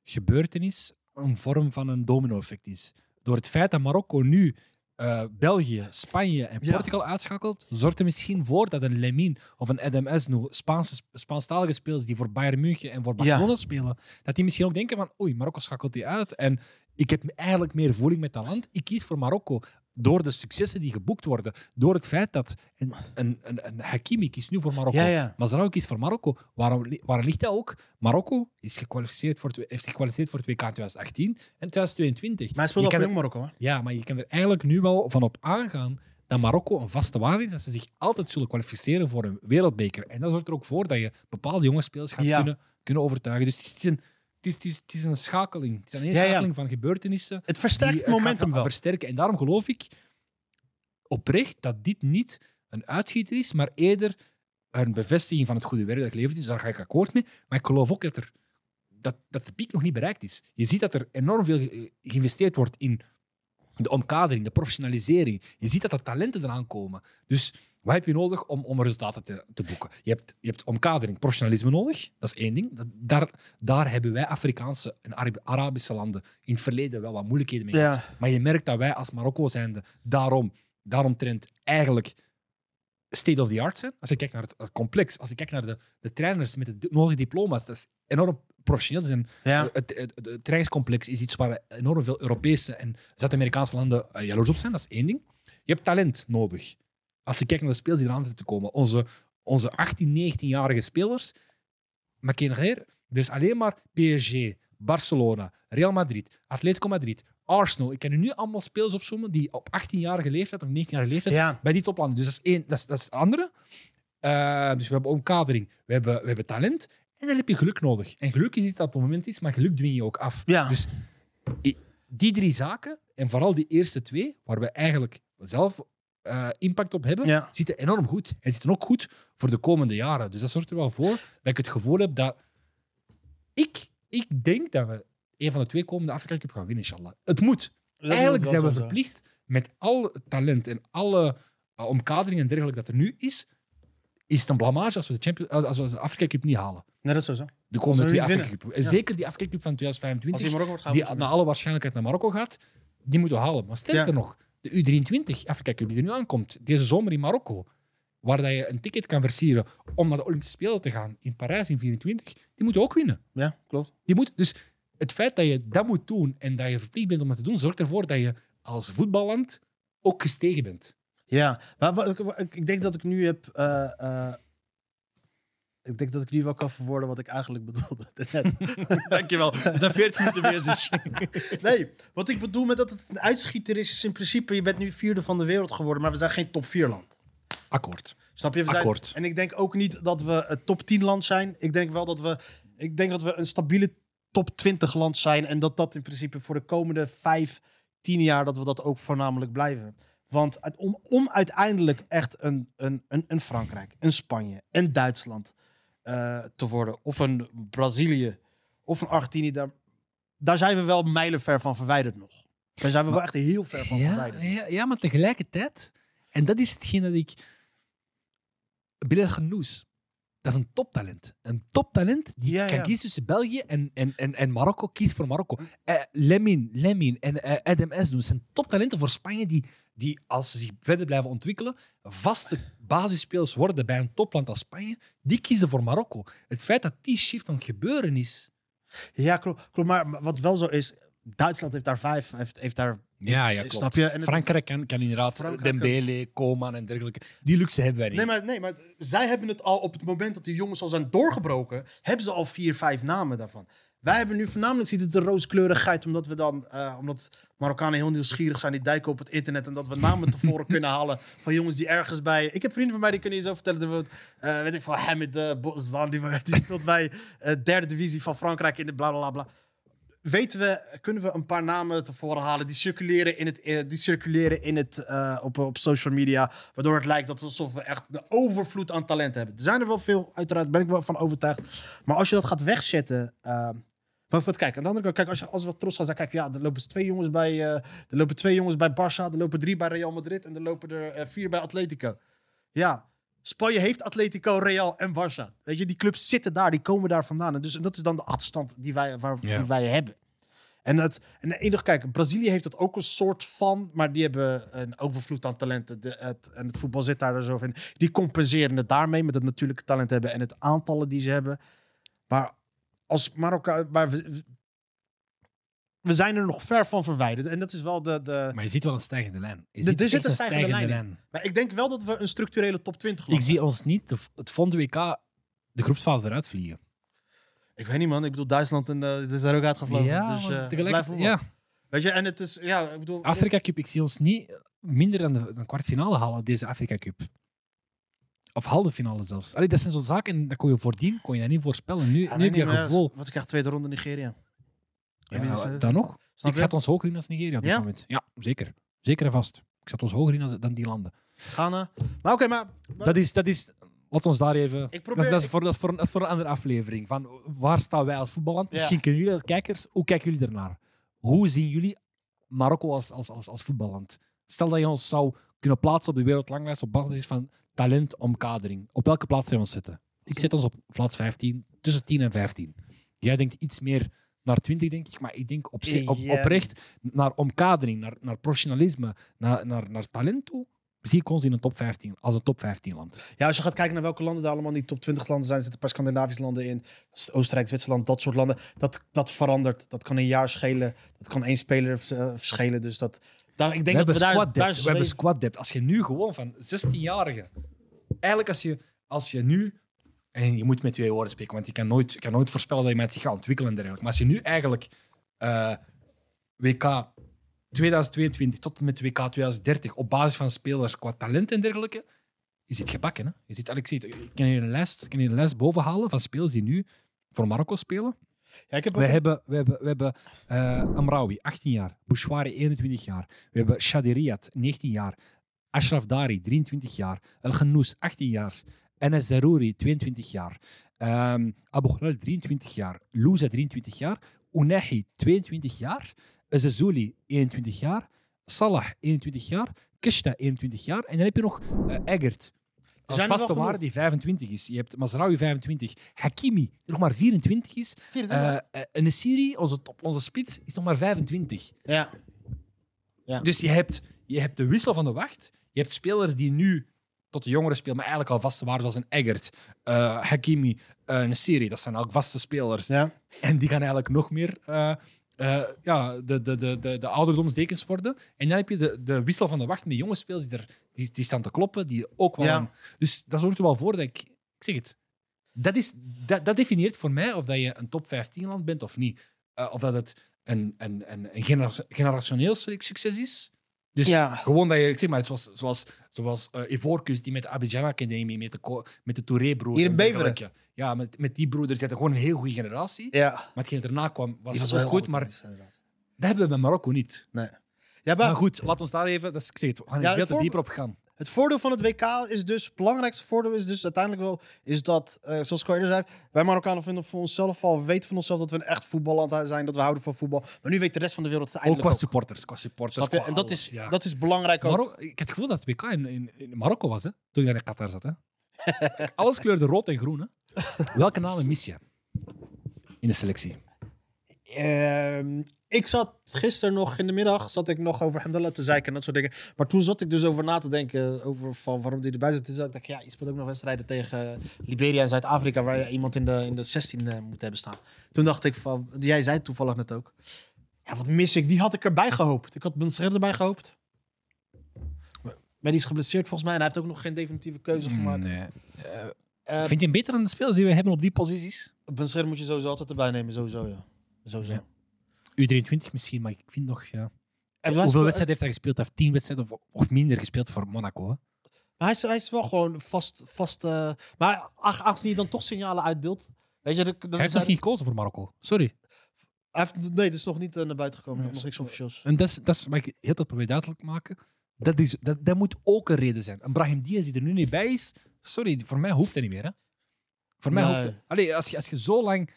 [SPEAKER 1] gebeurtenis een vorm van een domino-effect is. Door het feit dat Marokko nu eh, België, Spanje en
[SPEAKER 2] Ja.
[SPEAKER 1] Portugal uitschakelt, zorgt er misschien voor dat een Lemin of een Adam Esnu, Spaanse, Spaanstalige spelers die voor Bayern München en voor Barcelona spelen, dat die misschien ook denken van oei, Marokko schakelt die uit en ik heb eigenlijk meer voeling met dat land. Ik kies voor Marokko door de successen die geboekt worden. Door het feit dat een, een, een, een Hakimi kiest nu voor Marokko.
[SPEAKER 2] Ja, ja.
[SPEAKER 1] Mazraoui kiest voor Marokko. Waarom, li- waar ligt dat ook? Marokko is gekwalificeerd voor, heeft zich gekwalificeerd voor het WK 2018 en 2022.
[SPEAKER 2] Maar hij voor
[SPEAKER 1] er-
[SPEAKER 2] Jong Marokko, hè?
[SPEAKER 1] Ja, maar je kan er eigenlijk nu wel van op aangaan dat Marokko een vaste waarde is, dat ze zich altijd zullen kwalificeren voor een wereldbeker. En dat zorgt er ook voor dat je bepaalde jonge spelers gaat
[SPEAKER 2] Ja.
[SPEAKER 1] kunnen, kunnen overtuigen. Dus het is een, is, het is, het is een schakeling. Het is een
[SPEAKER 2] ja.
[SPEAKER 1] schakeling van gebeurtenissen.
[SPEAKER 2] Het versterkt het momentum wel.
[SPEAKER 1] versterken. En daarom geloof ik oprecht dat dit niet een uitschieter is, maar eerder een bevestiging van het goede werk dat geleverd is. Daar ga ik akkoord mee. Maar ik geloof ook dat, er, dat, dat de piek nog niet bereikt is. Je ziet dat er enorm veel ge- geïnvesteerd wordt in de omkadering, de professionalisering. Je ziet dat er talenten eraan komen. Dus wat heb je nodig om, om resultaten te, te boeken? Je hebt, je hebt omkadering, professionalisme nodig. Dat is één ding. Dat, daar, daar hebben wij Afrikaanse en Arab- Arabische landen in het verleden wel wat moeilijkheden mee
[SPEAKER 2] Ja.
[SPEAKER 1] gehad. Maar je merkt dat wij als Marokko zijnde daarom, daaromtrent eigenlijk state of the art zijn. Als je kijkt naar het, het complex, als je kijkt naar de, de trainers met de nodige diploma's, dat is enorm professioneel.
[SPEAKER 2] Ja.
[SPEAKER 1] het, het, het, het trainingscomplex is iets waar enorm veel Europese en Zuid-Amerikaanse landen eh, jaloers op zijn. Dat is één ding. Je hebt talent nodig. Als je kijkt naar de spelers die eraan zitten te komen. Onze, onze 18, 19-jarige spelers. Maar hier. Er is alleen maar PSG, Barcelona, Real Madrid, Atletico Madrid, Arsenal. Ik kan u nu allemaal spelers opzommen die op 18-jarige leeftijd of 19-jarige leeftijd
[SPEAKER 2] Ja.
[SPEAKER 1] bij die toplanden. Dus dat is één, dat is, dat is het andere. Eh, dus we hebben omkadering, we hebben, we hebben talent en dan heb je geluk nodig. En geluk is iets dat op het moment is, maar geluk dwing je ook af.
[SPEAKER 2] Ja.
[SPEAKER 1] Dus die drie zaken, en vooral die eerste twee, waar we eigenlijk zelf eh, impact op hebben,
[SPEAKER 2] Ja.
[SPEAKER 1] zitten enorm goed. En zitten ook goed voor de komende jaren. Dus dat zorgt er wel voor dat ik het gevoel heb dat ik, ik denk dat we een van de twee komende Afrika Cup gaan winnen, inshallah. Het moet.
[SPEAKER 2] Dat
[SPEAKER 1] Eigenlijk zijn we
[SPEAKER 2] zo
[SPEAKER 1] verplicht met al het talent en alle uh, omkadering en dergelijke dat er nu is, is het een blamage als we de, Champions, als, als we de Afrika Cup niet halen.
[SPEAKER 2] Nee, dat is zo.
[SPEAKER 1] De komende
[SPEAKER 2] we
[SPEAKER 1] twee Afrika. Cup.
[SPEAKER 2] Ja.
[SPEAKER 1] zeker die Afrika Cup van
[SPEAKER 2] Als die
[SPEAKER 1] 2025,
[SPEAKER 2] Marokko wordt gaan
[SPEAKER 1] die naar alle waarschijnlijkheid naar Marokko gaat, die moeten we halen. Maar sterker
[SPEAKER 2] Ja.
[SPEAKER 1] nog, de U23 Afrika Cup die er nu aankomt, deze zomer in Marokko, waar dat je een ticket kan versieren om naar de Olympische Spelen te gaan in Parijs in 24, die moeten ook winnen.
[SPEAKER 2] Ja, klopt.
[SPEAKER 1] Die moet, dus het feit dat je dat moet doen en dat je verplicht bent om dat te doen, zorgt ervoor dat je als voetballand ook gestegen bent.
[SPEAKER 2] Ja, maar ik denk dat ik nu heb. eh, eh, ik denk dat ik nu wel kan verwoorden wat ik eigenlijk bedoelde. [LAUGHS] [LAUGHS]
[SPEAKER 1] Dankjewel. We zijn 14 minuten bezig. [LAUGHS]
[SPEAKER 2] nee, wat ik bedoel met dat het een uitschieter is, is in principe: je bent nu vierde van de wereld geworden, maar we zijn geen top 4 land.
[SPEAKER 1] Akkoord.
[SPEAKER 2] Snap je? We zijn,
[SPEAKER 1] Akkoord.
[SPEAKER 2] En ik denk ook niet dat we een top 10 land zijn. Ik denk wel dat we, ik denk dat we een stabiele top 20 land zijn. En dat dat in principe voor de komende 5, 10 jaar, dat we dat ook voornamelijk blijven. Want om, om uiteindelijk echt een, een, een, een Frankrijk, een Spanje, een Duitsland eh, te worden. Of een Brazilië, of een Argentinië. Daar, daar zijn we wel mijlenver van verwijderd nog. Daar zijn we wel echt heel ver van
[SPEAKER 1] Ja,
[SPEAKER 2] verwijderd.
[SPEAKER 1] ja, ja, maar tegelijkertijd, en dat is hetgeen dat ik. Bilal Genoes, dat is een toptalent. Een toptalent die
[SPEAKER 2] Ja,
[SPEAKER 1] kan kiezen tussen België en, en, en, en Marokko. Kies voor Marokko. Eh, Lemin, Lemin en eh, Adam Esnoes zijn toptalenten voor Spanje die, die, als ze zich verder blijven ontwikkelen, vaste basisspelers worden bij een topland als Spanje. Die kiezen voor Marokko. Het feit dat die shift aan het gebeuren is.
[SPEAKER 2] Ja, klopt. klopt maar wat wel zo is, Duitsland heeft daar vijf, heeft, heeft daar...
[SPEAKER 1] Ja, ja,
[SPEAKER 2] Snap
[SPEAKER 1] klopt.
[SPEAKER 2] je? En
[SPEAKER 1] Frankrijk kan, kan inderdaad
[SPEAKER 2] Frankrijk
[SPEAKER 1] Dembele, Koeman en dergelijke. Die luxe hebben wij niet.
[SPEAKER 2] Nee maar, nee, maar zij hebben het al op het moment dat die jongens al zijn doorgebroken, hebben ze al vier, vijf namen daarvan. Wij hebben nu voornamelijk ziet het de rooskleurigheid, omdat we dan, eh, omdat Marokkanen heel nieuwsgierig zijn, die duiken op het internet en dat we namen tevoren [LAUGHS] kunnen halen van jongens die ergens bij. Ik heb vrienden van mij die kunnen je zo vertellen, bijvoorbeeld, eh, weet ik van Hamid uh, die, [LAUGHS] die speelt bij eh derde divisie van Frankrijk in de bla bla bla. Weten we, kunnen we een paar namen tevoren halen die circuleren, in het, eh, die circuleren in het, eh, op, op social media, waardoor het lijkt dat alsof we echt een overvloed aan talent hebben. Er zijn er wel veel, uiteraard, ben ik wel van overtuigd. Maar als je dat gaat wegzetten. eh, maar wat kijk, aan de andere kant, kijk, als, je, als we trots gaan zijn, kijk, ja, er lopen twee jongens bij, eh, er lopen twee jongens bij Barça, er lopen drie bij Real Madrid en er lopen er vier bij Atletico. Ja, Spanje heeft Atletico, Real en Barça. Weet je, die clubs zitten daar, die komen daar vandaan. En, dus, en dat is dan de achterstand die wij, waar,
[SPEAKER 1] Ja.
[SPEAKER 2] die wij hebben. En, het, en de enige, kijk, Brazilië heeft dat ook een soort van, maar die hebben een overvloed aan talenten. De, het, en het voetbal zit daar zo in. Die compenseren het daarmee met het natuurlijke talent hebben en het aantallen die ze hebben. Maar als Marokko, maar we, zijn er nog ver van verwijderd. En dat is wel de. de
[SPEAKER 1] Maar je ziet wel een stijgende lijn. Je
[SPEAKER 2] Er- er zit een stijgende lijn maar ik denk wel dat we een structurele top 20
[SPEAKER 1] Ik
[SPEAKER 2] land
[SPEAKER 1] zie ons niet de, het volgende WK de groepsfase eruit vliegen.
[SPEAKER 2] Ik weet niet, man. Ik bedoel, Duitsland en, eh, het is daar ook uitgevlogen.
[SPEAKER 1] Ja,
[SPEAKER 2] dus,
[SPEAKER 1] maar
[SPEAKER 2] eh,
[SPEAKER 1] tegelijk,
[SPEAKER 2] blijf voetbal.
[SPEAKER 1] ja.
[SPEAKER 2] Weet je, en het is, ja, ik bedoel...
[SPEAKER 1] Afrika Cup, ik zie ons niet minder dan de, de kwartfinale halen op deze Afrika Cup. Of halve finale zelfs. Allee, dat zijn zo'n zaken, dat kon je voordien kon je dat niet voorspellen. Nu,
[SPEAKER 2] Ja,
[SPEAKER 1] nu heb je gevoel.
[SPEAKER 2] Wat ik krijg tweede ronde Nigeria.
[SPEAKER 1] Ja, dan nog? Ik zet ons hoger in als Nigeria op dit
[SPEAKER 2] Ja?
[SPEAKER 1] moment. Ja, zeker. Zeker en vast. Ik zet ons hoger in dan die landen.
[SPEAKER 2] Ghana. Maar oké, maar... maar-
[SPEAKER 1] Dat is, dat is, laat ons daar even...
[SPEAKER 2] Ik
[SPEAKER 1] dat,
[SPEAKER 2] probeer...
[SPEAKER 1] is, dat, is voor, dat, is voor, dat is voor een andere aflevering. Van waar staan wij als voetballand? Misschien kunnen jullie als kijkers, hoe kijken jullie ernaar? Hoe zien jullie Marokko als, als, als, als voetballand? Stel dat je ons zou kunnen plaatsen op de wereldranglijst op basis van talentomkadering. Op welke plaats zijn we ons zitten? Ik zet ons op plaats 15, tussen 10 en 15. Jij denkt iets meer naar 20, denk ik, maar ik denk op, zich- op, oprecht naar omkadering, naar, naar professionalisme, naar, naar, naar talent toe, zie ik ons in een top 15, als een top 15 land.
[SPEAKER 2] Ja, als je gaat kijken naar welke landen er allemaal in die top 20 landen zijn, zitten een paar Scandinavische landen in. Oostenrijk, Zwitserland, dat soort landen. Dat, dat verandert. Dat kan een jaar schelen. Dat kan één speler eh, verschillen. Dus dat, daar, ik denk
[SPEAKER 1] we
[SPEAKER 2] dat we
[SPEAKER 1] hebben
[SPEAKER 2] daar,
[SPEAKER 1] squad
[SPEAKER 2] daar
[SPEAKER 1] depth. We hebben squad depth. Als je nu gewoon van 16-jarigen... Eigenlijk als je, als je nu... En je moet met twee woorden spreken, want je kan nooit, je kan nooit voorspellen dat je met zich gaat ontwikkelen en dergelijke. Maar als je nu eigenlijk eh, WK 2022 tot en met WK 2030 op basis van spelers qua talent en dergelijke, je zit gebakken. Hè? Je zit, zie het, ik kan hier een lijst, kan hier een lijst boven halen van spelers die nu voor Marokko spelen.
[SPEAKER 2] Ja, ik heb
[SPEAKER 1] We hebben, we hebben, we hebben eh, Amraoui, 18 jaar. Bouchouari, 21 jaar. We hebben Shadiriyat, 19 jaar. Ashraf Dari, 23 jaar. El Ghannous, 18 jaar. Enes Zarouri, 22 jaar. Ehm Abu Ghlal, 23 jaar. Louza, 23 jaar. Unahi, 22 jaar. Zazuli, 21 jaar. Salah, 21 jaar. Kishta, 21 jaar. En dan heb je nog eh Eggert. Als vaste waarde die 25 is. Je hebt Mazraoui 25. Hakimi, die nog maar 24 is.
[SPEAKER 2] 24.
[SPEAKER 1] Eh, eh, een Siri, onze, top, onze spits, is nog maar 25.
[SPEAKER 2] ja.
[SPEAKER 1] Dus je hebt, je hebt de wissel van de wacht. Je hebt spelers die nu tot de jongeren spelen, maar eigenlijk al vaste waarden, zoals een Eggert, eh, Hakimi, eh een Siri. Dat zijn ook vaste spelers.
[SPEAKER 2] ja.
[SPEAKER 1] En die gaan eigenlijk nog meer eh, eh, ja, de, de, de, de, de ouderdomsdekens worden. En dan heb je de, de wissel van de wacht met jonge spelers die, er, die, die staan te kloppen, die ook wel...
[SPEAKER 2] Ja.
[SPEAKER 1] dus dat zorgt er wel voor dat ik... Ik zeg het. Dat, is, dat, dat definieert voor mij of dat je een top 15 land bent of niet. Eh, of dat het een, een, een, een genera- generationeel succes is. Dus
[SPEAKER 2] Ja.
[SPEAKER 1] gewoon dat je, ik zeg maar, zoals, zoals, zoals eh Ivorcus, die met de Abidjan met de, met de Touré-broers.
[SPEAKER 2] Hier in
[SPEAKER 1] en
[SPEAKER 2] Beveren.
[SPEAKER 1] Ja, met, met die broeders, die gewoon een heel goede generatie.
[SPEAKER 2] ja.
[SPEAKER 1] Maar hetgeen erna kwam, was,
[SPEAKER 2] was wel
[SPEAKER 1] goed, maar dat hebben we bij Marokko niet.
[SPEAKER 2] Nee. Ja, maar
[SPEAKER 1] Maar goed, laat ons daar even, dat is, ik zeg het, we gaan er
[SPEAKER 2] Ja,
[SPEAKER 1] veel te dieper op gaan.
[SPEAKER 2] Het voordeel van het WK is dus, het belangrijkste voordeel is dus uiteindelijk wel, is dat, eh, zoals ik al eerder zei, wij Marokkanen vinden voor onszelf al, weten van onszelf dat we een echt voetballand zijn, dat we houden van voetbal. Maar nu weet de rest van de wereld het
[SPEAKER 1] Ook
[SPEAKER 2] eindelijk
[SPEAKER 1] qua
[SPEAKER 2] ook.
[SPEAKER 1] supporters, qua supporters.
[SPEAKER 2] Snap je?
[SPEAKER 1] qua
[SPEAKER 2] En dat
[SPEAKER 1] alles,
[SPEAKER 2] is,
[SPEAKER 1] ja.
[SPEAKER 2] dat is belangrijk ook.
[SPEAKER 1] Ik heb het gevoel dat het WK in, in, in Marokko was, hè, toen daar in Qatar zat. Hè. [LAUGHS] Alles kleurde rood en groen. Hè. Welke namen mis je in de selectie?
[SPEAKER 2] Ehm, ik zat gisteren nog in de middag zat ik nog over Hamdallah te zeiken en dat soort dingen. Maar toen zat ik dus over na te denken over van waarom die erbij zit. Toen dacht ik, ja, je speelt ook nog wedstrijden tegen Liberia en Zuid-Afrika waar je iemand in de, in de 16 eh, moet hebben staan. Toen dacht ik van, jij zei toevallig net ook. Ja, wat mis ik? Wie had ik erbij gehoopt? Ik had Bensred erbij gehoopt. Maar die is geblesseerd volgens mij en hij heeft ook nog geen definitieve keuze gemaakt.
[SPEAKER 1] Nee.
[SPEAKER 2] Eh,
[SPEAKER 1] Vind je hem beter dan de spelers die we hebben op die posities?
[SPEAKER 2] Bensred moet je sowieso altijd erbij nemen, sowieso ja. Sowieso.
[SPEAKER 1] Ja. U23 misschien, maar ik vind nog... Ja.
[SPEAKER 2] Hij
[SPEAKER 1] Hoeveel wedstrijden heeft hij gespeeld? Hij heeft tien wedstrijden of, of minder gespeeld voor Monaco. Hè?
[SPEAKER 2] Maar hij is, hij is wel gewoon vast. vast eh, maar aangezien hij dan toch signalen uitdeelt. Weet je, dan, dan
[SPEAKER 1] Hij heeft
[SPEAKER 2] zijn-
[SPEAKER 1] nog niet gekozen voor Marokko. Sorry.
[SPEAKER 2] hij heeft, nee, het is nog niet eh, naar buiten gekomen. Nog niks officieels.
[SPEAKER 1] En dat is, dat is wat ik heel tijd probeer duidelijk te maken. Dat, is, dat, dat moet ook een reden zijn. Een Brahim Diaz die er nu niet bij is, sorry, voor mij hoeft dat niet meer. Hè? Voor mij
[SPEAKER 2] Nee.
[SPEAKER 1] hoeft het. Allee, als je, als je zo lang,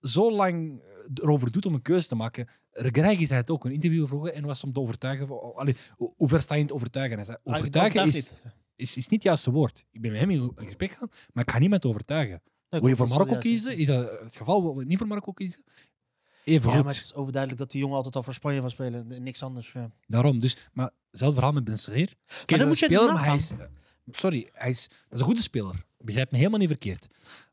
[SPEAKER 1] zo lang erover doet om een keuze te maken. Regreigi zei het ook een interview vroegen en was om te overtuigen. van- Allee, hoe ver sta je in het overtuigen? Hij zei:
[SPEAKER 2] Hij
[SPEAKER 1] Overtuigen is,
[SPEAKER 2] niet.
[SPEAKER 1] is, is niet het juiste woord. Ik ben met hem in gesprek gegaan, maar ik ga niemand overtuigen. Wil je voor Marokko
[SPEAKER 2] is wel
[SPEAKER 1] kiezen? Is dat het geval? Wil je niet voor Marokko kiezen? Even.
[SPEAKER 2] Ja,
[SPEAKER 1] goed.
[SPEAKER 2] maar het is overduidelijk dat die jongen altijd al voor Spanje van spelen. en Niks anders. Ja.
[SPEAKER 1] Daarom. Dus, maar hetzelfde verhaal met Ben Seger.
[SPEAKER 2] dan
[SPEAKER 1] dat
[SPEAKER 2] moet je
[SPEAKER 1] is
[SPEAKER 2] dus
[SPEAKER 1] maar hij is... eh, Sorry, hij is, dat is een goede speler. Begrijp me helemaal niet verkeerd.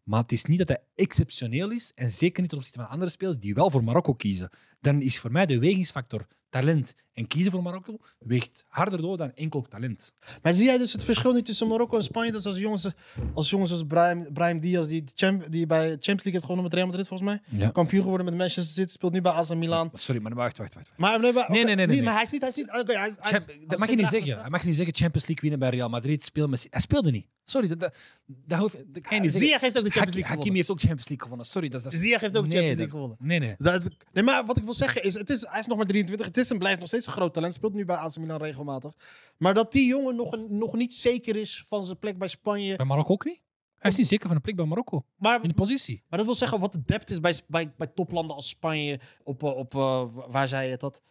[SPEAKER 1] Maar het is niet dat hij exceptioneel is. En zeker niet ten opzichte van andere spelers die wel voor Marokko kiezen. Dan is voor mij de wegingsfactor talent en kiezen voor Marokko weegt harder door dan enkel talent.
[SPEAKER 2] Maar zie jij dus het verschil niet tussen Marokko en Spanje? Dus als jongens als, jongens als Brahim, Brahim Diaz, die, champ, die bij Champions League heeft gewonnen met Real Madrid, volgens mij.
[SPEAKER 1] Ja.
[SPEAKER 2] Kampioen geworden met Manchester City, speelt nu bij AC Milan.
[SPEAKER 1] Sorry, maar wacht, wacht, wacht. wacht.
[SPEAKER 2] Maar, nee, maar,
[SPEAKER 1] Nee, nee, nee, nee.
[SPEAKER 2] Maar hij is niet, hij is niet, hij is, hij is-
[SPEAKER 1] Champ- dat mag je niet zeggen. Hij mag niet zeggen Champions League winnen bij Real Madrid, spelen met... Hij speelde niet. Sorry, dat, dat, hoef.
[SPEAKER 2] Ziyech heeft ook de Champions
[SPEAKER 1] Hak-
[SPEAKER 2] League
[SPEAKER 1] Hakimi
[SPEAKER 2] gewonnen.
[SPEAKER 1] heeft ook Champions League gewonnen. Sorry, dat, dat is...
[SPEAKER 2] Ziyech heeft ook de
[SPEAKER 1] Nee,
[SPEAKER 2] Champions League gewonnen.
[SPEAKER 1] Nee, nee.
[SPEAKER 2] Dat, nee, maar wat ik wil zeggen is, het is, hij is nog maar 23. Het is en blijft nog steeds een groot talent. Speelt nu bij AC Milan regelmatig. Maar dat die jongen nog, een- nog niet zeker is van zijn plek bij Spanje.
[SPEAKER 1] Bij Marokko ook niet? Hij is niet zeker van een plek bij Marokko.
[SPEAKER 2] Maar,
[SPEAKER 1] In de positie.
[SPEAKER 2] maar dat wil zeggen, wat de depth is bij, bij, bij toplanden als Spanje, op, eh, op eh, waar zei je dat?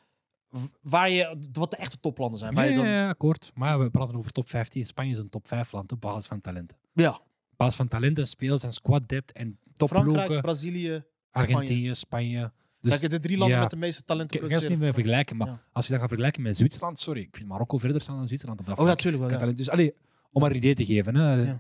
[SPEAKER 2] Waar je, wat de echte toplanden zijn. Waar
[SPEAKER 1] Ja,
[SPEAKER 2] je dan,
[SPEAKER 1] ja, akkoord. Maar we praten over top 15. Spanje is een top 5 land op basis van talenten.
[SPEAKER 2] ja.
[SPEAKER 1] Op basis van talenten, spelers en squad depth en
[SPEAKER 2] Frankrijk,
[SPEAKER 1] topploegen.
[SPEAKER 2] Brazilië.
[SPEAKER 1] Argentinië, Spanje. Dus
[SPEAKER 2] Kijk, de drie landen
[SPEAKER 1] ja.
[SPEAKER 2] met de meeste talenten
[SPEAKER 1] ik kan het niet meer
[SPEAKER 2] produceren.
[SPEAKER 1] vergelijken. Maar
[SPEAKER 2] Ja.
[SPEAKER 1] als je dat gaat vergelijken met Zwitserland, sorry, ik vind Marokko verder staan dan Zwitserland op dat
[SPEAKER 2] Oh ja,
[SPEAKER 1] vlak.
[SPEAKER 2] tuurlijk wel. Ja.
[SPEAKER 1] Dus allee, om maar een idee te geven. Hè.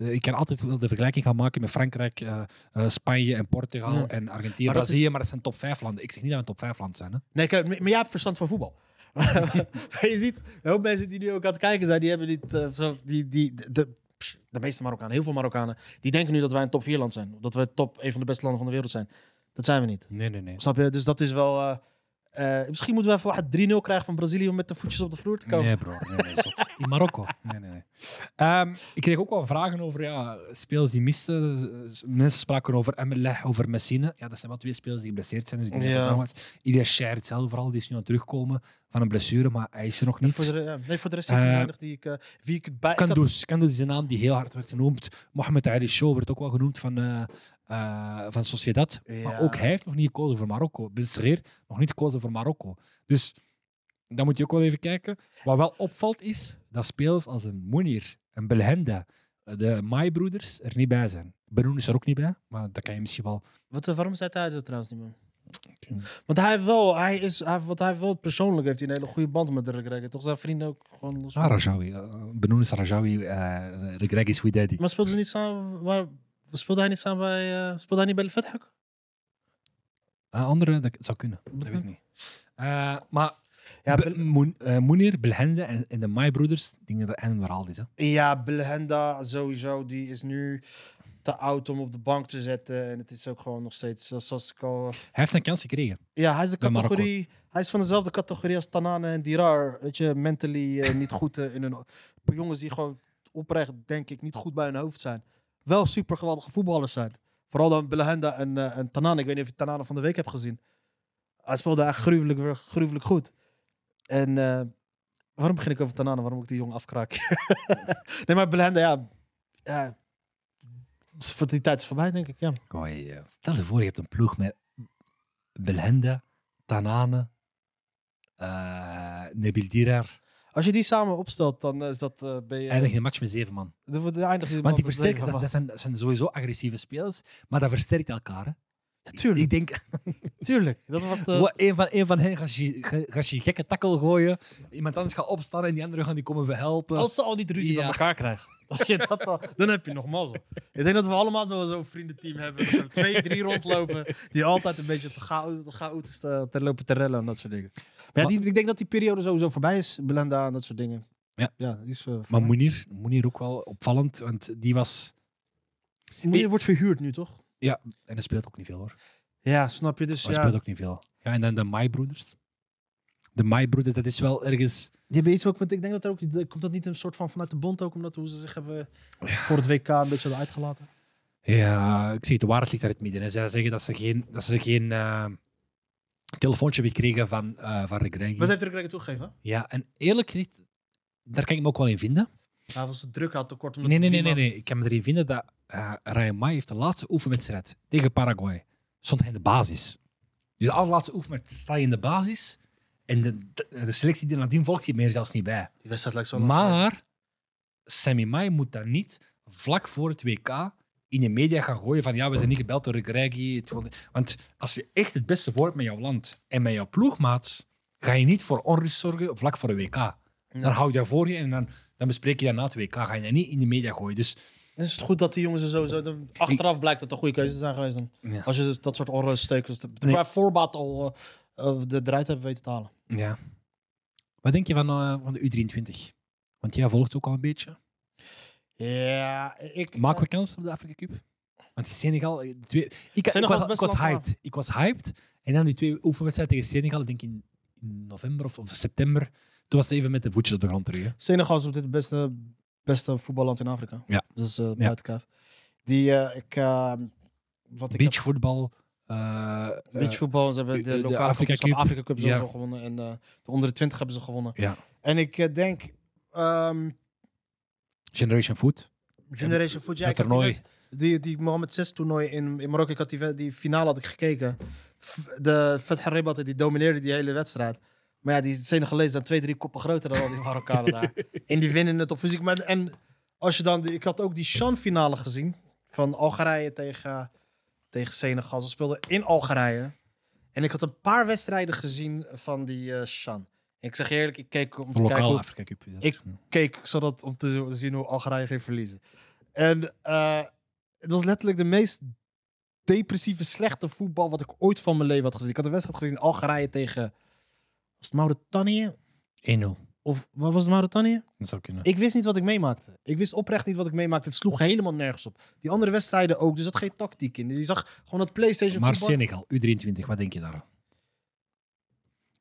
[SPEAKER 1] Eh, Ik kan altijd wel de vergelijking gaan maken met Frankrijk, eh, eh, Spanje en Portugal
[SPEAKER 2] Ja.
[SPEAKER 1] en Argentinië,
[SPEAKER 2] Maar dat
[SPEAKER 1] Brazilië, maar dat zijn top 5 landen. Ik zeg niet dat we een top 5 land zijn. Hè.
[SPEAKER 2] Nee, kijk, maar jij hebt verstand van voetbal. [LAUGHS] maar je ziet, een hoop mensen die nu ook aan het kijken zijn, die hebben niet zo, die, die, de, de, meeste Marokkanen, heel veel Marokkanen, die denken nu dat wij een top 4 land zijn. Dat wij top, een van de beste landen van de wereld zijn. Dat zijn we niet.
[SPEAKER 1] Nee, nee, nee.
[SPEAKER 2] Snap je? Dus dat is wel... eh, misschien moeten we even wat 3-0 krijgen van Brazilië om met de voetjes op de vloer te komen.
[SPEAKER 1] Nee, bro. Nee, nee, zot. [LAUGHS] In Marokko. Nee, nee, nee. Ehm, ik kreeg ook wel vragen over ja, spelers die misten. Eh, Mensen spraken over Emelech, over Messine. Ja, dat zijn wel twee spelers die geblesseerd zijn. Dus ik denk
[SPEAKER 2] Ja.
[SPEAKER 1] dat hetzelfde vooral. Die is nu aan het terugkomen van een blessure, maar hij is er nog
[SPEAKER 2] Nee,
[SPEAKER 1] niet.
[SPEAKER 2] voor de, ja, nee, voor de rest weinig die ik... eh, wie ik het bij... had-
[SPEAKER 1] Kandous. Kandous is een naam die heel hard werd genoemd. Mohamed Ali Show werd ook wel genoemd van, eh van Sociedad.
[SPEAKER 2] Ja.
[SPEAKER 1] Maar ook hij heeft nog niet gekozen voor Marokko. Besreer nog niet gekozen voor Marokko. Dus dan moet je ook wel even kijken. Wat wel opvalt is dat spelers als een Mounir, een Belhenda, de Mai-broeders er niet bij zijn. Benoen is er ook niet bij, maar dat kan je misschien wel...
[SPEAKER 2] Wat, waarom zei hij dat trouwens niet meer? Want hij heeft wel, hij is, hij, want hij wel persoonlijk heeft hij een hele goede band met de Regreg. Toch zijn vrienden ook gewoon. los
[SPEAKER 1] Ah, Rajawi. eh, Benoen is Rajawi. de Greg is wie daddy.
[SPEAKER 2] Maar speelde ze niet samen? Waar, speelde hij niet samen bij, eh, speelde hij niet bij de Vethak?
[SPEAKER 1] Ah, andere, dat zou kunnen. Dat weet ik niet. Eh, maar
[SPEAKER 2] Ja,
[SPEAKER 1] Be- Moen- eh, Belhende en, en de Mai-broeders, ik denk dat einde verhaal is. Hè?
[SPEAKER 2] ja, Belhenda sowieso, die is nu te oud om op de bank te zetten. En het is ook gewoon nog steeds, eh, zoals ik al...
[SPEAKER 1] Hij heeft een kans gekregen.
[SPEAKER 2] Ja, hij is de categorie. Hij is van dezelfde categorie als Tanane en Dirar. Weet je, mentally eh, niet goed eh, in hun. [LAUGHS] Jongens die gewoon oprecht, denk ik, niet goed bij hun hoofd zijn. Wel super geweldige voetballers zijn. Vooral dan Belhenda en, eh, en Tanane. Ik weet niet of je Tanane van de week hebt gezien. Hij speelde echt gruwelijk, gruwelijk goed. En eh, waarom begin ik over Tanane? Waarom moet ik die jongen afkraken? [LAUGHS] nee, maar Belhenda, ja. voor die tijd is voorbij, denk ik. Ja.
[SPEAKER 1] Oh. Stel je voor, je hebt een ploeg met Belhende, Tanane, Nabil Dirar.
[SPEAKER 2] Als je die samen opstelt, dan is dat. eh.
[SPEAKER 1] Eindig je een match met zeven man.
[SPEAKER 2] Je
[SPEAKER 1] Want die versterken, dat, dat, zijn, dat zijn sowieso agressieve spelers, maar dat versterkt elkaar. Hè?
[SPEAKER 2] Ja, tuurlijk.
[SPEAKER 1] Ik denk, [LAUGHS]
[SPEAKER 2] Tuurlijk. Dat eh,
[SPEAKER 1] Wat, een, van, een van hen gaat je, ga- gaat je gekke takkel gooien, iemand anders gaat opstaan en die anderen gaan die komen verhelpen.
[SPEAKER 2] als ze al niet ruzie
[SPEAKER 1] Ja.
[SPEAKER 2] met elkaar krijgen, [LAUGHS] als je dat al, dan heb je nog mazzel. Ik denk dat we allemaal zo- zo'n vriendenteam hebben. Dat er twee, drie rondlopen. Die altijd een beetje te chaos- te chaotisch te, te lopen te rellen en dat soort dingen. Maar ja, die, ik denk dat die periode sowieso voorbij is. Belenda en dat soort dingen.
[SPEAKER 1] Ja.
[SPEAKER 2] ja die is, eh,
[SPEAKER 1] maar. Moenier, Moenier ook wel opvallend, want die was...
[SPEAKER 2] Moenier wordt verhuurd nu, toch?
[SPEAKER 1] En dat speelt ook niet veel hoor.
[SPEAKER 2] Ja, snap je. Dus
[SPEAKER 1] Dat
[SPEAKER 2] ja,
[SPEAKER 1] speelt ook niet veel. Ja, en dan de Mai-broeders. De Mai-broeders, dat is wel ergens...
[SPEAKER 2] die hebben iets ook met, ik denk dat er ook, komt dat niet een soort van vanuit de bond ook, omdat hoe ze zich hebben voor het WK een beetje hadden uitgelaten.
[SPEAKER 1] Ja, ik zie het, de waarheid ligt daar in het midden. hè. Zij zeggen dat ze geen, dat ze geen eh, telefoontje hebben gekregen van, eh van Rick.
[SPEAKER 2] Wat heeft Rick toegegeven?
[SPEAKER 1] Ja, en eerlijk gezegd, daar kan ik me ook wel in vinden.
[SPEAKER 2] Hij was het druk, had tekort. omdat
[SPEAKER 1] Nee, nee, nee, nee, nee. Ik kan me erin vinden dat Ryan Mai heeft de laatste oefenwedstrijd tegen Paraguay. Stond hij in de basis. Dus de allerlaatste oefenwedstrijd sta je in de basis. En de, de, de selectie die nadien volgt, die meer zelfs niet bij.
[SPEAKER 2] Die wedstrijd lijkt zo.
[SPEAKER 1] Maar Sammy Mai moet dan niet vlak voor het WK in de media gaan gooien van ja, we zijn niet gebeld door Regregi. Want als je echt het beste voor hebt met jouw land en met jouw ploegmaats, ga je niet voor onrust zorgen vlak voor de WK. Dan hou je dat voor je en dan, dan bespreek je dat na het WK. Ga je dat niet in de media gooien. Dus
[SPEAKER 2] Dan is het goed dat die jongens er sowieso... dan- achteraf blijkt dat het een goede keuze zijn geweest. Dan.
[SPEAKER 1] ja.
[SPEAKER 2] Als je dus dat soort onruststekens...
[SPEAKER 1] Nee.
[SPEAKER 2] qua voorbaat al eh, eh, de eruit hebben weten te halen.
[SPEAKER 1] Ja. Wat denk je van, eh, van de U23? Want jij volgt ook al een beetje.
[SPEAKER 2] Ja, ik...
[SPEAKER 1] Maken we kans op de Afrika Cup? Want Senegal, de twee, ik, ik, was, ik hyped. Ik was hyped. En dan die twee oefenwedstrijden tegen Senegal, ik denk in, in november of, of september. Toen was het even met de voetjes op de grond terug. hè.
[SPEAKER 2] Senegal is op dit het beste, beste voetballand in Afrika.
[SPEAKER 1] Ja.
[SPEAKER 2] Dus eh buiten kijf. Die, eh, ik... eh, wat ik heb-
[SPEAKER 1] Beachvoetbal. eh, eh,
[SPEAKER 2] Beachvoetbal, ze hebben de-
[SPEAKER 1] de,
[SPEAKER 2] lokale
[SPEAKER 1] Afrika
[SPEAKER 2] Afrika
[SPEAKER 1] Cup.
[SPEAKER 2] Afrika Cup
[SPEAKER 1] Ja.
[SPEAKER 2] sowieso gewonnen. En eh, de onder de 20 hebben ze gewonnen.
[SPEAKER 1] Ja.
[SPEAKER 2] En ik eh, denk... ehm,
[SPEAKER 1] Generation Foot.
[SPEAKER 2] Generation Foot, ja,
[SPEAKER 1] dat
[SPEAKER 2] ik had die,
[SPEAKER 1] toernooi.
[SPEAKER 2] wedst- die, die Mohammed 6 toernooi in, in Marokko, ik had die, we- die finale had ik gekeken. F- De Feth Haribat, die domineerde die hele wedstrijd. Maar ja, die Senegalezen zijn twee, drie koppen groter dan al die Marokkanen daar. [LAUGHS] En die winnen het op fysiek. Maar, en als je dan, ik had ook die Shan-finale gezien van Algerije tegen, tegen Senegal. Ze speelden in Algerije. En ik had een paar wedstrijden gezien van die eh Shan. Ik zeg je eerlijk, ik keek om te kijken hoe. Ik- keek zodat om te zien hoe Algerije ging verliezen. En eh, het was letterlijk de meest depressieve, slechte voetbal wat ik ooit van mijn leven had gezien. Ik had een wedstrijd gezien Algerije tegen was het Mauritanië
[SPEAKER 1] 1-0.
[SPEAKER 2] of wat was het Mauritanië?
[SPEAKER 1] Dat zou kunnen.
[SPEAKER 2] Ik wist niet wat ik meemaakte. Ik wist oprecht niet wat ik meemaakte. Het sloeg helemaal nergens op. Die andere wedstrijden ook. Dus er zat geen tactiek in. Je zag gewoon dat PlayStation
[SPEAKER 1] maar
[SPEAKER 2] voetbal.
[SPEAKER 1] Senegal, U23, wat denk je daar?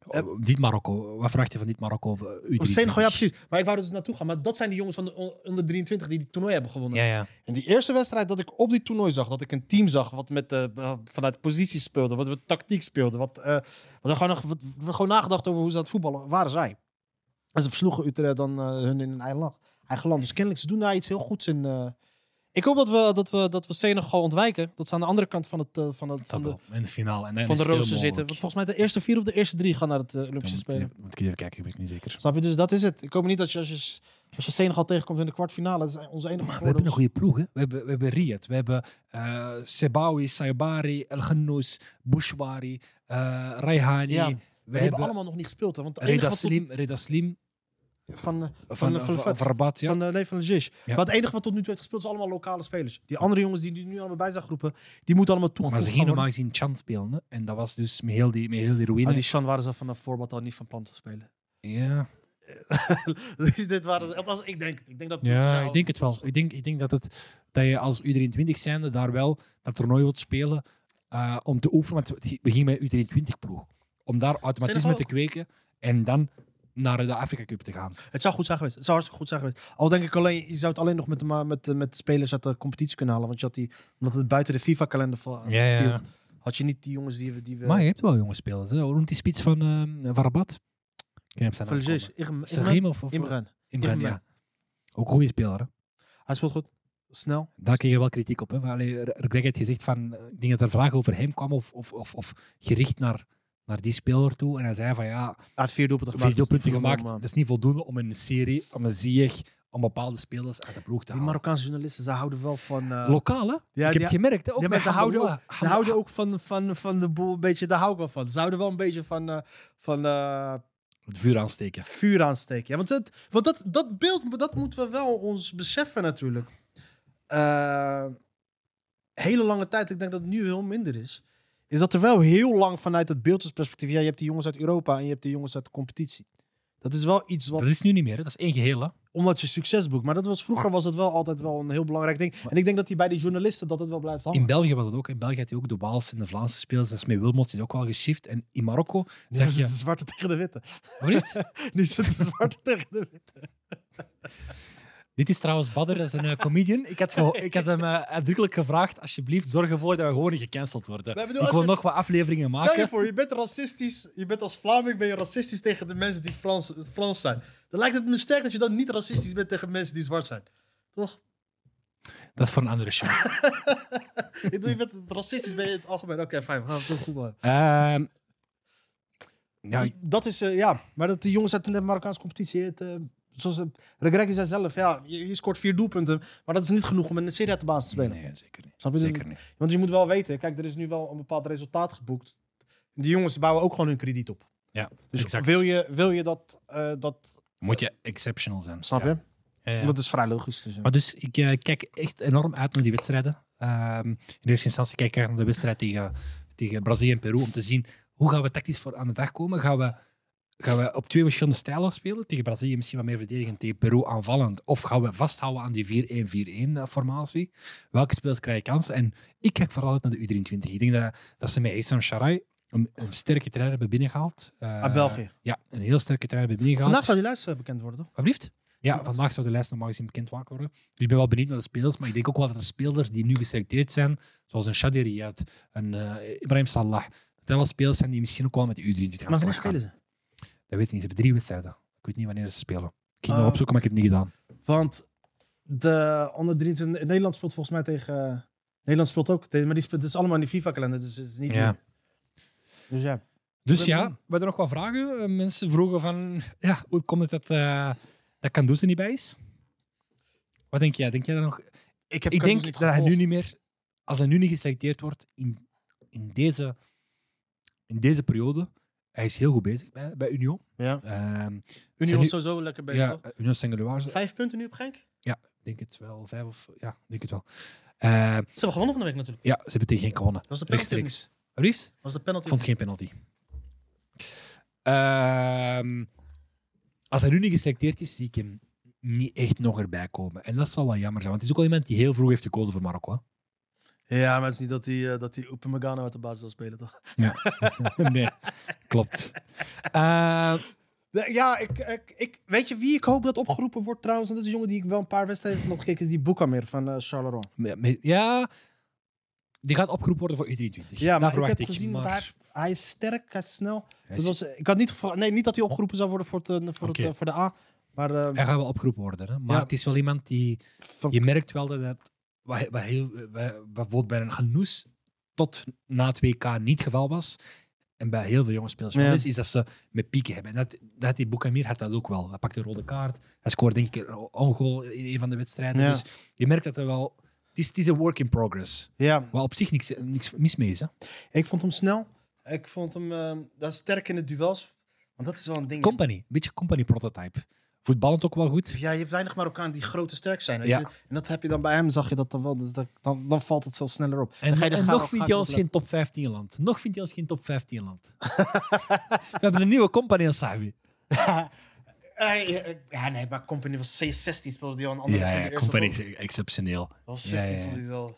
[SPEAKER 2] Eh,
[SPEAKER 1] Oh, dit Marokko, wat verwacht je van dit Marokko of, eh, U23?
[SPEAKER 2] Of Senegal, ja precies. Maar ik wou er dus naartoe gaan. Maar dat zijn die jongens van de on- onder 23 die die toernooi hebben gewonnen.
[SPEAKER 1] Ja, ja.
[SPEAKER 2] En die eerste wedstrijd dat ik op die toernooi zag, dat ik een team zag wat met, eh, vanuit positie speelde, wat met tactiek speelde, wat, eh wat gewoon, wat, gewoon nagedacht over hoe ze het voetballen waren zij. En ze versloegen Utrecht dan hun in hun eigen eigen land. Dus kennelijk, ze doen daar iets heel goeds in. Ik hoop dat we, dat, we, dat we Senegal ontwijken. Dat ze aan de andere kant van, het, eh, van, het, van de.
[SPEAKER 1] In de finale. En
[SPEAKER 2] van de rozen zitten. Want volgens mij de eerste vier of de eerste drie gaan naar het
[SPEAKER 1] Dan
[SPEAKER 2] Olympische Spelen.
[SPEAKER 1] moet ik even kijken, ben ik niet zeker.
[SPEAKER 2] Snap je? Dus dat is het. Ik hoop niet dat je als je, als je Senegal tegenkomt in de kwartfinale, dat is onze enige
[SPEAKER 1] Maar we hebben een goede ploeg. Hè? We, hebben, we hebben Riyad, we hebben eh Sebawi, Saibari, El Ghannous, Bouchouari, Raihani.
[SPEAKER 2] Ja,
[SPEAKER 1] we hebben
[SPEAKER 2] hebben allemaal nog niet gespeeld. Hè? Want
[SPEAKER 1] Reda Slim, Reda Slim
[SPEAKER 2] van, eh,
[SPEAKER 1] van,
[SPEAKER 2] van,
[SPEAKER 1] van,
[SPEAKER 2] van,
[SPEAKER 1] van,
[SPEAKER 2] van,
[SPEAKER 1] Rabat. Ja.
[SPEAKER 2] Van de nee, van de Zish.
[SPEAKER 1] Ja.
[SPEAKER 2] Maar het enige wat tot nu toe heeft gespeeld, is allemaal lokale spelers. Die andere jongens die, die nu allemaal bij zijn groepen, die moeten allemaal
[SPEAKER 1] maar
[SPEAKER 2] toegevoegd
[SPEAKER 1] ze
[SPEAKER 2] gaan
[SPEAKER 1] gingen normaal gezien Chan spelen. Hè? En dat was dus met heel die, met heel die ruïne.
[SPEAKER 2] Ah, die Shan waren ze vanaf voorbeeld al niet van plan te spelen.
[SPEAKER 1] Ja, [LAUGHS]
[SPEAKER 2] dus dit waren ze, althans ik denk, ik denk dat
[SPEAKER 1] ja ik denk het wel. Ik denk, ik denk dat, het, dat je als U23 zijnde daar wel dat toernooi wilt spelen eh, om te oefenen. Want we gingen met U23-ploeg. Om daar automatisme te kweken en dan naar de Afrika Cup te gaan.
[SPEAKER 2] Het zou goed zijn geweest. Het zou hartstikke goed zijn geweest. Al denk ik alleen, je zou het alleen nog met de, met, de- met de spelers uit de competitie kunnen halen. Want je had die, omdat het buiten de FIFA-kalender viel,
[SPEAKER 1] Ja,
[SPEAKER 2] had je niet die jongens die we... Die we
[SPEAKER 1] Maar je hebt wel jonge spelers. Hè? Hoe noemt die spits van, ehm van Rabat? Ik.
[SPEAKER 2] Imran.
[SPEAKER 1] Riem of, of
[SPEAKER 2] Imran.
[SPEAKER 1] Imran, ja. Ook goede speler. Hè?
[SPEAKER 2] Hij speelt goed. Snel.
[SPEAKER 1] Daar kreeg je wel kritiek op. Hè? Allee, Greg heeft gezegd van, eh, ik denk dat er vragen over hem kwam of, of, of, of gericht naar, naar die speler toe. En hij zei van ja,
[SPEAKER 2] Hij had vier doelpunten gemaakt.
[SPEAKER 1] vier
[SPEAKER 2] dat
[SPEAKER 1] gemaakt.
[SPEAKER 2] voldoende
[SPEAKER 1] Dat is niet voldoende om in een serie, om een Ziyech, om bepaalde spelers uit de ploeg te
[SPEAKER 2] Die
[SPEAKER 1] halen.
[SPEAKER 2] Marokkaanse journalisten, ze houden wel van... eh,
[SPEAKER 1] Lokaal, hè?
[SPEAKER 2] Ja,
[SPEAKER 1] ik heb
[SPEAKER 2] die-
[SPEAKER 1] gemerkt, hè? Ook
[SPEAKER 2] ja, maar ze houden, ook, ze houden ook van, van, van de boel een beetje, daar hou ik wel van. Ze houden wel een beetje van, eh, van eh,
[SPEAKER 1] Het vuur aansteken.
[SPEAKER 2] vuur aansteken. Ja, want het, want dat, dat beeld, dat moeten we wel ons beseffen natuurlijk. Hele lange tijd, ik denk dat het nu heel minder is, is dat er wel heel lang vanuit het beeldsperspectief, ja, je hebt die jongens uit Europa en je hebt die jongens uit de competitie. Dat is wel iets wat
[SPEAKER 1] Dat is nu niet meer, hè? dat is één geheel. Hè?
[SPEAKER 2] omdat je succes boekt. Maar dat was, vroeger was het wel altijd wel een heel belangrijk ding. En ik denk dat die bij de journalisten dat het wel blijft hangen.
[SPEAKER 1] In België was het ook. In België had je ook de Waals en de Vlaamse spelers. Dat is met Wilmots is ook wel geshift. En in Marokko
[SPEAKER 2] Nu
[SPEAKER 1] zeg je...
[SPEAKER 2] de zwarte tegen de witte.
[SPEAKER 1] Wat? [LAUGHS]
[SPEAKER 2] Nu het de zwarte tegen de witte. [LAUGHS]
[SPEAKER 1] Dit is trouwens Badder, dat is een eh, comedian. Ik had, geho- ik had hem eh, uitdrukkelijk gevraagd, alsjeblieft, zorg ervoor dat we gewoon niet gecanceld worden.
[SPEAKER 2] Nee, bedoel,
[SPEAKER 1] ik wil
[SPEAKER 2] je-
[SPEAKER 1] nog wat afleveringen
[SPEAKER 2] Stel je
[SPEAKER 1] maken.
[SPEAKER 2] voor, je bent racistisch. Je bent als Vlaming ben je racistisch tegen de mensen die Frans, Frans zijn. Dan lijkt het me sterk dat je dan niet racistisch bent tegen mensen die zwart zijn. Toch?
[SPEAKER 1] Dat is voor een andere show. [LAUGHS]
[SPEAKER 2] ik bedoel, je bent racistisch ben je in het algemeen. Oké, fijn. We gaan het goed maken.
[SPEAKER 1] Ehm,
[SPEAKER 2] dat is, eh, ja. Maar dat die jongens uit de Marokkaanse competitie, het, zoals uh, Regregi zei zelf, ja, je, je scoort vier doelpunten. Maar dat is niet genoeg om in een serie uit de baas te spelen.
[SPEAKER 1] nee, zeker niet.
[SPEAKER 2] Snap je?
[SPEAKER 1] Zeker niet.
[SPEAKER 2] Want je moet wel weten, kijk, er is nu wel een bepaald resultaat geboekt. Die jongens bouwen ook gewoon hun krediet op.
[SPEAKER 1] Ja,
[SPEAKER 2] Dus
[SPEAKER 1] exact.
[SPEAKER 2] wil je, wil je dat, eh, dat,
[SPEAKER 1] Moet je exceptional zijn.
[SPEAKER 2] snap je?
[SPEAKER 1] Ja, ja.
[SPEAKER 2] Dat is vrij logisch. Dus, ja.
[SPEAKER 1] Maar dus ik eh, kijk echt enorm uit naar die wedstrijden. Ehm, in eerste instantie kijk ik naar de wedstrijd tegen, tegen Brazilië en Peru om te zien hoe gaan we tactisch voor aan de dag komen. Gaan we gaan we op twee verschillende stijlen spelen. Tegen Brazilië misschien wat meer verdedigend, tegen Peru aanvallend. Of gaan we vasthouden aan die 4-1-4-1-formatie? Welke spelers krijgen kansen? En ik kijk vooral uit naar de U23. Ik denk dat, dat ze met Isam Sharai een, een sterke trainer hebben binnengehaald. Uh,
[SPEAKER 2] België.
[SPEAKER 1] Ja, een heel sterke trainer hebben binnengehaald.
[SPEAKER 2] Vandaag zou die lijst eh, bekend worden, toch?
[SPEAKER 1] Alsjeblieft. Ja, vandaag zou de lijst normaal gezien bekend worden. Dus ik ben wel benieuwd naar de spelers. Maar ik denk ook wel dat de spelers die nu geselecteerd zijn, zoals een Shadi Riyad, een uh, Ibrahim Salah, dat dat wel spelers zijn die misschien ook wel met de U23 gaan
[SPEAKER 2] Maar spelen ze?
[SPEAKER 1] Dat weet ik niet. Ze hebben drie wedstrijden. Ik weet niet wanneer ze spelen. Ik ging nog opzoeken, maar ik heb het niet gedaan.
[SPEAKER 2] Want de onder 23... Nederland speelt volgens mij tegen... eh, Nederland speelt ook tegen... Maar die speelt, het is allemaal in die FIFA-kalender, dus het is niet
[SPEAKER 1] Ja.
[SPEAKER 2] Dus ja.
[SPEAKER 1] Dus ja, we hadden nog wat vragen. Uh, mensen vroegen van, [LAUGHS] ja, hoe komt het dat, uh, dat Kandus er niet bij is? Wat denk jij? Denk jij dat nog?
[SPEAKER 2] Ik, heb
[SPEAKER 1] Ik denk dat hij nu niet meer, als hij nu niet geselecteerd wordt in, in, deze, in deze periode, hij is heel goed bezig bij, bij Union.
[SPEAKER 2] Ja.
[SPEAKER 1] Ehm,
[SPEAKER 2] was
[SPEAKER 1] nu-
[SPEAKER 2] sowieso lekker bezig,
[SPEAKER 1] ja,
[SPEAKER 2] toch?
[SPEAKER 1] Union Saint-Gilloise.
[SPEAKER 2] Vijf punten nu op Genk?
[SPEAKER 1] Ik denk het wel, vijf of ja, ik denk het wel. Eh,
[SPEAKER 2] Ze hebben gewonnen van de week natuurlijk.
[SPEAKER 1] ja, ze hebben tegen geen gewonnen.
[SPEAKER 2] Was de penalty
[SPEAKER 1] Rechtstreeks.
[SPEAKER 2] Was de penalty
[SPEAKER 1] vond geen penalty. Ehm, als hij nu niet geselecteerd is, zie ik hem niet echt nog erbij komen. En dat zal wel jammer zijn, want het is ook al iemand die heel vroeg heeft gekozen voor Marokko.
[SPEAKER 2] Ja, maar het is niet dat hij uh, dat hij Upamecano uit de basis zal spelen, toch? [LAUGHS]
[SPEAKER 1] nee, klopt. Eh,
[SPEAKER 2] Ja, ik, ik, ik, weet je wie ik hoop dat opgeroepen wordt trouwens? En dat is een jongen die ik wel een paar wedstrijden heb nog gekeken, is die Boukamir van uh, Charleroi.
[SPEAKER 1] ja, die gaat opgeroepen worden voor U23.
[SPEAKER 2] Ja, maar
[SPEAKER 1] Daar
[SPEAKER 2] ik heb gezien
[SPEAKER 1] maar
[SPEAKER 2] dat hij, hij is sterk, hij is snel.
[SPEAKER 1] hij, is-
[SPEAKER 2] was, ik had niet, nee, niet dat hij opgeroepen zou worden voor, het, eh, voor,
[SPEAKER 1] Oké.
[SPEAKER 2] het, eh, voor de A. Maar eh,
[SPEAKER 1] hij gaat wel opgeroepen worden. Hè? Maar
[SPEAKER 2] Ja.
[SPEAKER 1] het is wel iemand die...
[SPEAKER 2] van-
[SPEAKER 1] Je merkt wel dat het... Wat, wat heel, wat, wat bijvoorbeeld bij een genoes tot na het WK niet het geval was. En bij heel veel jonge spelers wel
[SPEAKER 2] Ja.
[SPEAKER 1] is, is dat ze met pieken hebben. En dat, dat die Boukamir had dat ook wel. Hij pakt een rode kaart. Hij scoort denk ik een ongoal in een van de wedstrijden.
[SPEAKER 2] Ja.
[SPEAKER 1] Dus je merkt dat er wel... Het is, het is een work in progress.
[SPEAKER 2] ja,
[SPEAKER 1] Waar op zich niks, niks mis mee is. Hè?
[SPEAKER 2] ik vond hem snel. Ik vond hem eh, dat is sterk in de duels. Want dat is wel een ding.
[SPEAKER 1] Company. Een beetje company prototype. Voetballend ook wel goed.
[SPEAKER 2] Ja, je hebt weinig Marokkanen die groot en sterk zijn. weet
[SPEAKER 1] Ja.
[SPEAKER 2] je. En dat heb je dan bij hem, zag je dat dan wel. Dus dat, dan, dan valt het zo sneller op.
[SPEAKER 1] En,
[SPEAKER 2] Dan ga je
[SPEAKER 1] en
[SPEAKER 2] gaan-
[SPEAKER 1] nog
[SPEAKER 2] ga
[SPEAKER 1] hij ons
[SPEAKER 2] op
[SPEAKER 1] geen top 15 land. Nog vindt hij ons geen top 15 land. [LAUGHS] We hebben een nieuwe company aan Savi. [LAUGHS]
[SPEAKER 2] Eh, eh, ja, nee, maar Company was C16 speelde die al een andere
[SPEAKER 1] Ja, ja, company is exceptioneel.
[SPEAKER 2] Was
[SPEAKER 1] Ja,
[SPEAKER 2] 16
[SPEAKER 1] ja, ja.
[SPEAKER 2] al.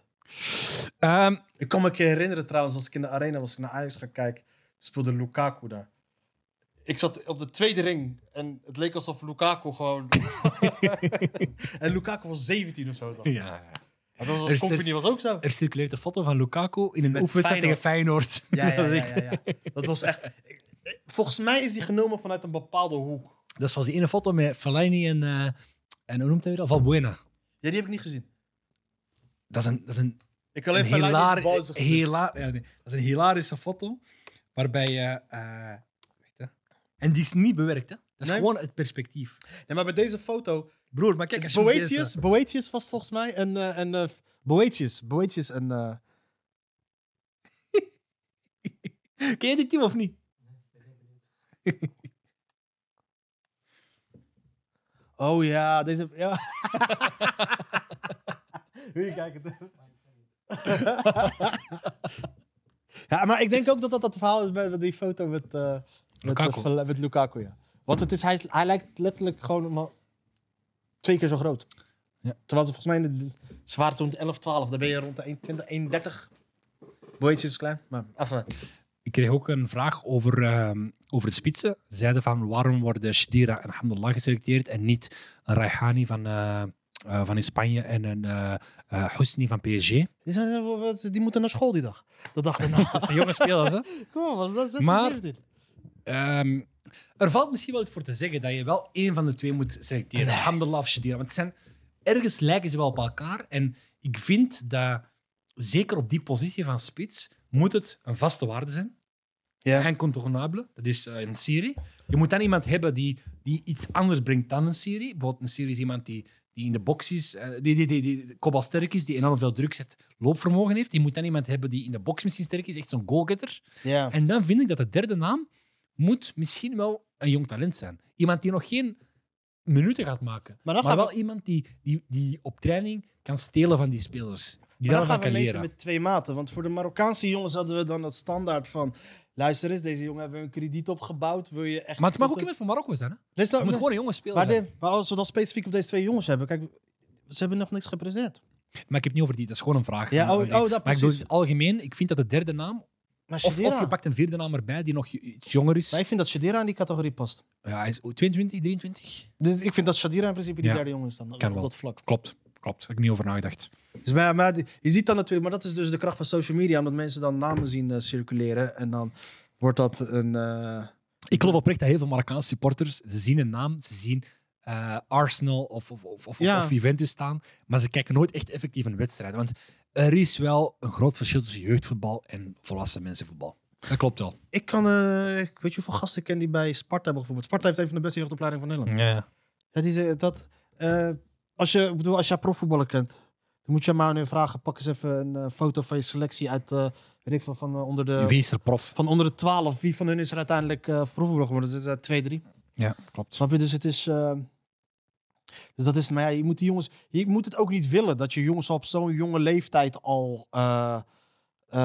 [SPEAKER 1] Ehm,
[SPEAKER 2] Ik kan me een keer herinneren trouwens, als ik in de arena was, ik naar Ajax gaan kijken, speelde Lukaku daar. Ik zat op de tweede ring en het leek alsof Lukaku gewoon... [LAUGHS] en Lukaku was 17 of zo. Dan.
[SPEAKER 1] ja,
[SPEAKER 2] dat was Company
[SPEAKER 1] is-
[SPEAKER 2] was ook zo.
[SPEAKER 1] Er circuleert een foto van Lukaku in een oefenwedstrijd tegen Feyenoord.
[SPEAKER 2] Ja, ja, [LAUGHS]
[SPEAKER 1] dat,
[SPEAKER 2] ja. Dat was echt... Volgens mij is die genomen vanuit een bepaalde hoek.
[SPEAKER 1] dat zoals die ene foto met Fellaini en, eh en hoe noemt hij weer? al? Valbuena.
[SPEAKER 2] Ja, die heb ik niet gezien.
[SPEAKER 1] Dat is een, dat is een,
[SPEAKER 2] Ik alleen
[SPEAKER 1] een,
[SPEAKER 2] Fellaini
[SPEAKER 1] hilar-
[SPEAKER 2] die bal is gestuurd.
[SPEAKER 1] hila- ja, nee, dat is een hilarische foto. Waarbij je... eh. En die is niet bewerkt, hè? Dat is
[SPEAKER 2] Nee.
[SPEAKER 1] gewoon het perspectief.
[SPEAKER 2] Ja, maar bij deze foto...
[SPEAKER 1] Broer, maar kijk, als je
[SPEAKER 2] Boetius, Boetius was volgens mij een... eh, een eh, Boetius, Boetius een... eh,
[SPEAKER 1] deze- [LAUGHS] Ken je die team of niet? [LAUGHS]
[SPEAKER 2] Oh ja, deze... Ja. [LAUGHS] Hier, kijk het. ja, maar ik denk ook dat dat het verhaal is bij die foto met, eh met,
[SPEAKER 1] Lukaku.
[SPEAKER 2] eh, met Lukaku. Ja. Want het is, hij, is- hij lijkt letterlijk gewoon maar twee keer zo groot.
[SPEAKER 1] Ja.
[SPEAKER 2] Terwijl ze volgens mij... In de, ze waren toen 11, 12. Dan ben je rond de 21, 31. Boetjes is klein. Maar even...
[SPEAKER 1] Ik kreeg ook een vraag over, ehm, over de spitsen. Ze zeiden van waarom worden Shadira en Hamdullah geselecteerd en niet een Raihani van, eh, eh, van in Spanje en een eh eh, Husni van PSG.
[SPEAKER 2] Die, zijn, die moeten naar school die dag. De dag daarna.
[SPEAKER 1] Dat zijn [LAUGHS] jonge spelers, hè?
[SPEAKER 2] Kom op, dat 16,
[SPEAKER 1] Maar-
[SPEAKER 2] 17?
[SPEAKER 1] Ehm, er valt misschien wel iets voor te zeggen dat je wel één van de twee moet selecteren.
[SPEAKER 2] Nee.
[SPEAKER 1] Of Shadira. Want het zijn, ergens lijken ze wel op elkaar. En ik vind dat, zeker op die positie van spits, moet het een vaste waarde zijn.
[SPEAKER 2] Ja.
[SPEAKER 1] Incontournable, dat is eh, een Syrië. Je moet dan iemand hebben die, die iets anders brengt dan een Syrië. Bijvoorbeeld een Syrië is iemand die, die in de box is, eh, die, die, die, die kopbalsterk is, die enorm veel druk zet, loopvermogen heeft. Je moet dan iemand hebben die in de box misschien sterk is, echt zo'n goalgetter.
[SPEAKER 2] Ja.
[SPEAKER 1] En dan vind ik dat de derde naam moet misschien wel een jong talent zijn. Iemand die nog geen minuten gaat maken.
[SPEAKER 2] Maar
[SPEAKER 1] wel iemand die, die, die op training kan stelen van die spelers. Die
[SPEAKER 2] Maar
[SPEAKER 1] daarvan
[SPEAKER 2] gaan we meten
[SPEAKER 1] leren.
[SPEAKER 2] met twee maten. Want voor de Marokkaanse jongens hadden we dan dat standaard van luister eens, deze jongen hebben een krediet opgebouwd. Wil je echt...
[SPEAKER 1] Maar het mag ook
[SPEAKER 2] dat-
[SPEAKER 1] iemand van Marokko zijn, hè? Het moet gewoon een jonge speler
[SPEAKER 2] maar, de- maar als we dan specifiek op deze twee jongens hebben, kijk, ze hebben nog niks gepresenteerd.
[SPEAKER 1] Maar ik heb het niet over die, dat is gewoon een vraag.
[SPEAKER 2] Ja, oh, oh, dat
[SPEAKER 1] maar ik
[SPEAKER 2] precies.
[SPEAKER 1] het algemeen, ik vind dat de derde naam, of, of je pakt een vierde naam erbij die nog iets jonger is.
[SPEAKER 2] maar ik vind dat Shadira in die categorie past.
[SPEAKER 1] Ja, hij is 22, 23.
[SPEAKER 2] Dus ik vind dat Shadira in principe die
[SPEAKER 1] Ja.
[SPEAKER 2] derde jongen is dan,
[SPEAKER 1] Kan
[SPEAKER 2] op
[SPEAKER 1] wel.
[SPEAKER 2] dat vlak.
[SPEAKER 1] Klopt, klopt. Daar heb ik niet over nagedacht.
[SPEAKER 2] Dus maar, je ziet dan natuurlijk, maar dat is dus de kracht van social media, omdat mensen dan namen zien eh, circuleren en dan wordt dat een... eh,
[SPEAKER 1] Ik geloof oprecht dat heel veel Marokkaanse supporters, ze zien een naam, ze zien eh, Arsenal of, of, of, of,
[SPEAKER 2] Ja.
[SPEAKER 1] of Juventus staan, maar ze kijken nooit echt effectief een wedstrijd. Want er is wel een groot verschil tussen jeugdvoetbal en volwassen mensenvoetbal. Dat klopt wel.
[SPEAKER 2] Ik kan, eh, ik weet je hoeveel gasten ik ken die bij Sparta hebben bijvoorbeeld. Sparta heeft een van de beste jeugdopleidingen van Nederland.
[SPEAKER 1] Ja.
[SPEAKER 2] Ja, die ze- dat, eh, als, je, ik bedoel, als jij profvoetballer kent, dan moet je maar nu vragen, pak eens even een eh, foto van je selectie uit, eh weet ik veel, van, eh, onder de,
[SPEAKER 1] Wees er prof.
[SPEAKER 2] van onder de 12. Wie van hun is er uiteindelijk eh profvoetballer geworden? Dat is uh, 2, 3.
[SPEAKER 1] Ja, klopt.
[SPEAKER 2] Snap je? Dus het is... eh, dus dat is, maar ja, je moet die jongens, je moet het ook niet willen dat je jongens op zo'n jonge leeftijd al, eh,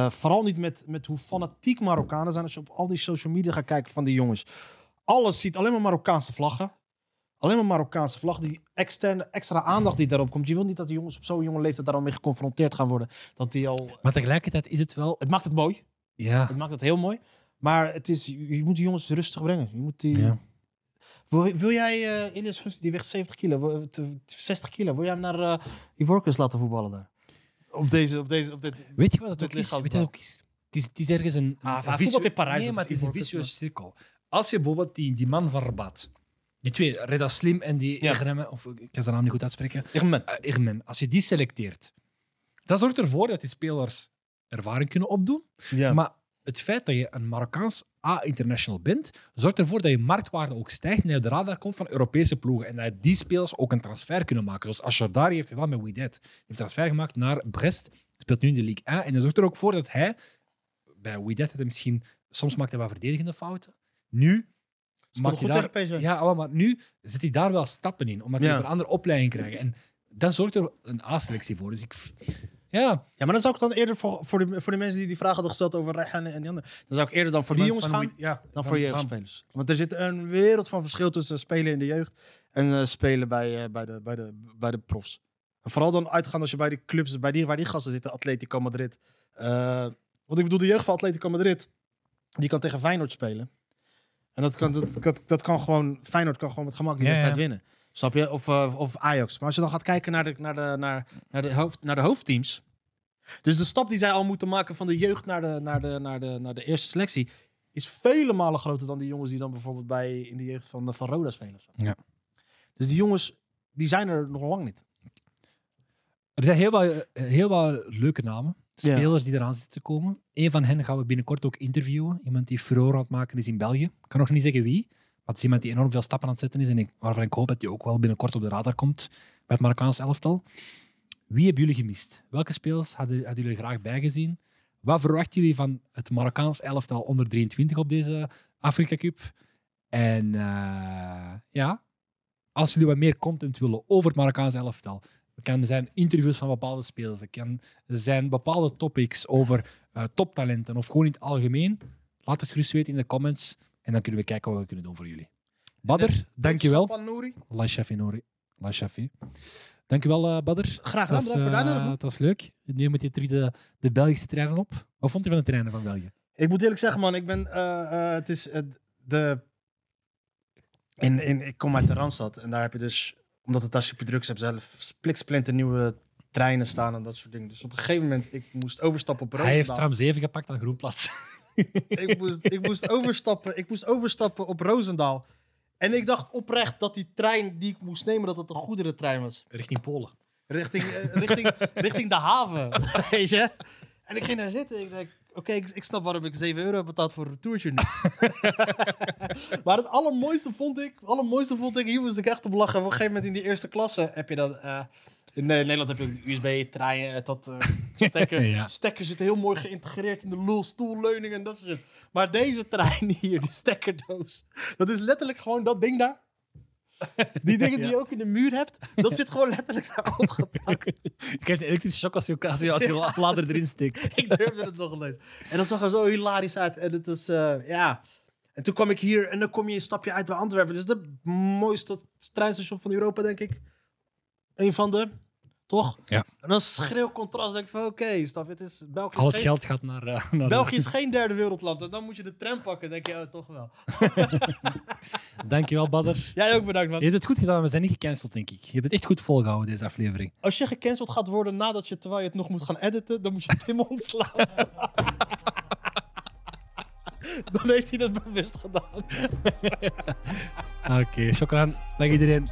[SPEAKER 2] vooral niet met, met hoe fanatiek Marokkanen zijn, als je op al die social media gaat kijken van die jongens. Alles ziet alleen maar Marokkaanse vlaggen. Alleen maar Marokkaanse vlag, die externe, extra aandacht die daarop komt. Je wil niet dat die jongens op zo'n jonge leeftijd daar al mee geconfronteerd gaan worden. Dat die al,
[SPEAKER 1] Maar tegelijkertijd is het wel...
[SPEAKER 2] het maakt het mooi.
[SPEAKER 1] Ja,
[SPEAKER 2] Het maakt het heel mooi. Maar het is, je moet die jongens rustig brengen. Je moet die,
[SPEAKER 1] ja.
[SPEAKER 2] Wil, wil jij, eh Elias Gunst, die weegt 70 kilo, wil- te- 60 kilo, wil jij hem naar eh Ivorcus laten voetballen daar? Op deze, op deze, op dit...
[SPEAKER 1] Weet je wat het ook is? Weet je wat ook is? Het is, het is ergens een...
[SPEAKER 2] Ah,
[SPEAKER 1] een
[SPEAKER 2] in Parijs,
[SPEAKER 1] Nee, maar het is een vicieuze cirkel. Als je bijvoorbeeld die, die man van Rabat, die twee, Reda Slim en die
[SPEAKER 2] Ja.
[SPEAKER 1] Egremme, of ik kan zijn naam niet goed uitspreken,
[SPEAKER 2] Irmen.
[SPEAKER 1] eh, Irmen, als je die selecteert, dat zorgt ervoor dat die spelers ervaring kunnen opdoen.
[SPEAKER 2] Ja.
[SPEAKER 1] Maar het feit dat je een Marokkaans A-international bent, zorgt ervoor dat je marktwaarde ook stijgt en je op de radar komt van Europese ploegen. En dat die spelers ook een transfer kunnen maken. Zoals Ashardari heeft gedaan met Wydad. Hij heeft een transfer gemaakt naar Brest, speelt nu in de Ligue 1. En dat zorgt er ook voor dat hij, bij had hij misschien, soms maakte hij wat verdedigende fouten. Nu maakt hij daar,
[SPEAKER 2] tegen
[SPEAKER 1] ja, maar nu zit hij daar wel stappen in, omdat hij een andere opleiding krijgt. En dat zorgt er een A-selectie voor. Dus ik, ja,
[SPEAKER 2] Ja, maar dan zou ik dan eerder voor, voor, de, voor de mensen die die vragen hadden gesteld over Rehan en die anderen, dan zou ik eerder dan voor die jongens
[SPEAKER 1] van
[SPEAKER 2] gaan
[SPEAKER 1] ja,
[SPEAKER 2] dan voor jeugdspelers. Want er zit een wereld van verschil tussen spelen in de jeugd en eh, spelen bij, eh, bij, de, bij, de, bij de profs. En vooral dan uitgaan als je bij die clubs, bij die, waar die gasten zitten, Atletico Madrid. Eh, want ik bedoel, de jeugd van Atletico Madrid, die kan tegen Feyenoord spelen. En dat kan, dat, dat, dat kan gewoon, Feyenoord kan gewoon met gemak die
[SPEAKER 1] Ja,
[SPEAKER 2] wedstrijd
[SPEAKER 1] ja.
[SPEAKER 2] winnen. Snap je? Of, of Ajax. Maar als je dan gaat kijken naar de, naar de, naar, naar de, hoofd, naar de hoofdteams. Dus de stap die zij al moeten maken van de jeugd naar de, naar de, naar de, naar de eerste selectie. is vele malen groter dan die jongens die dan bijvoorbeeld bij, in de jeugd van, van Roda spelen.
[SPEAKER 1] Ja.
[SPEAKER 2] Dus die jongens, die zijn er nog lang niet.
[SPEAKER 1] Er zijn heel wat, heel wat leuke namen.
[SPEAKER 2] Ja.
[SPEAKER 1] Spelers die eraan zitten te komen. Een van hen gaan we binnenkort ook interviewen. Iemand die furore aan het maken is in België. Ik kan nog niet zeggen wie. Maar het is iemand die enorm veel stappen aan het zetten is. En ik, waarvan ik hoop dat hij ook wel binnenkort op de radar komt bij het Marokkaanse elftal. Wie hebben jullie gemist? Welke spelers hadden, hadden jullie graag bijgezien? Wat verwachten jullie van het Marokkaans elftal onder 23 op deze Afrika Cup? En eh, ja, als jullie wat meer content willen over het Marokkaanse elftal, het kan zijn interviews van bepaalde spelers, het kan zijn bepaalde topics over eh, toptalenten of gewoon in het algemeen. Laat het gerust weten in de comments en dan kunnen we kijken wat we kunnen doen voor jullie. Badr, dankjewel.
[SPEAKER 2] Boodschap aan Nouri.
[SPEAKER 1] La Shafi Nouri. La Shafi. Dankjewel, eh Badr.
[SPEAKER 2] Graag gedaan, bedankt voor de
[SPEAKER 1] eh,
[SPEAKER 2] uitnodiging.
[SPEAKER 1] het was leuk. Nu moet je terug de, de Belgische treinen op. Wat vond je van de treinen van België?
[SPEAKER 2] Ik moet eerlijk zeggen, man, ik ben. eh, eh, het is de. In, in, ik kom uit de Randstad en daar heb je dus, omdat het daar super druk is, heb zelf spliksplinter nieuwe treinen staan en dat soort dingen. Dus op een gegeven moment, ik moest overstappen op
[SPEAKER 1] Hij heeft
[SPEAKER 2] Roosendaal.
[SPEAKER 1] tram 7 gepakt aan Groenplaats.
[SPEAKER 2] ik, moest, ik, moest overstappen, ik moest overstappen op Roosendaal. En ik dacht oprecht dat die trein die ik moest nemen, dat het een goederentrein was.
[SPEAKER 1] Richting Polen.
[SPEAKER 2] Richting, eh, richting, [LAUGHS] richting de haven, [LAUGHS] weet je. En ik ging daar zitten en ik denk, oké, ik, ik snap waarom ik 7 euro heb betaald voor een retourtje nu. [LAUGHS] maar het allermooiste vond ik, allermooiste vond ik, hier moest ik echt op lachen. Op een gegeven moment in die eerste klasse heb je dan, eh, in Nederland heb je een USB-trein, dat eh, [LAUGHS] stekker,
[SPEAKER 1] Ja.
[SPEAKER 2] stekker zit heel mooi geïntegreerd in de lulstoelleuning en dat soort shit. Maar deze trein hier, die stekkerdoos, dat is letterlijk gewoon dat ding daar. Die dingen die [LAUGHS]
[SPEAKER 1] Ja.
[SPEAKER 2] je ook in de muur hebt, dat zit gewoon letterlijk daarop [LAUGHS] geplakt.
[SPEAKER 1] Je krijgt een elektrische shock als je, als je, als je la- lader erin steekt.
[SPEAKER 2] ik durfde het nog eens. En dat zag er zo hilarisch uit. En het is, eh, ja... En toen kwam ik hier en dan kom je een stapje uit bij Antwerpen. Dit is het mooiste treinstation van Europa, denk ik. Een van de, toch?
[SPEAKER 1] Ja.
[SPEAKER 2] En dan schreeuw contrast. denk ik van, oké, stap, het is België.
[SPEAKER 1] Al het
[SPEAKER 2] geen-
[SPEAKER 1] geld gaat naar... eh, [LAUGHS] naar
[SPEAKER 2] België is geen derde wereldland. En dan moet je de tram pakken. denk je, oh, toch wel. [LAUGHS]
[SPEAKER 1] Dankjewel, Badder.
[SPEAKER 2] Jij ook bedankt, man.
[SPEAKER 1] Je hebt het goed gedaan, we zijn niet gecanceld, denk ik. Je hebt het echt goed volgehouden, deze aflevering.
[SPEAKER 2] Als je gecanceld gaat worden nadat je, terwijl je het nog moet gaan editen, dan moet je Tim ontslaan. [LAUGHS] dan heeft hij dat bewust gedaan.
[SPEAKER 1] Oké, okay, Dag iedereen.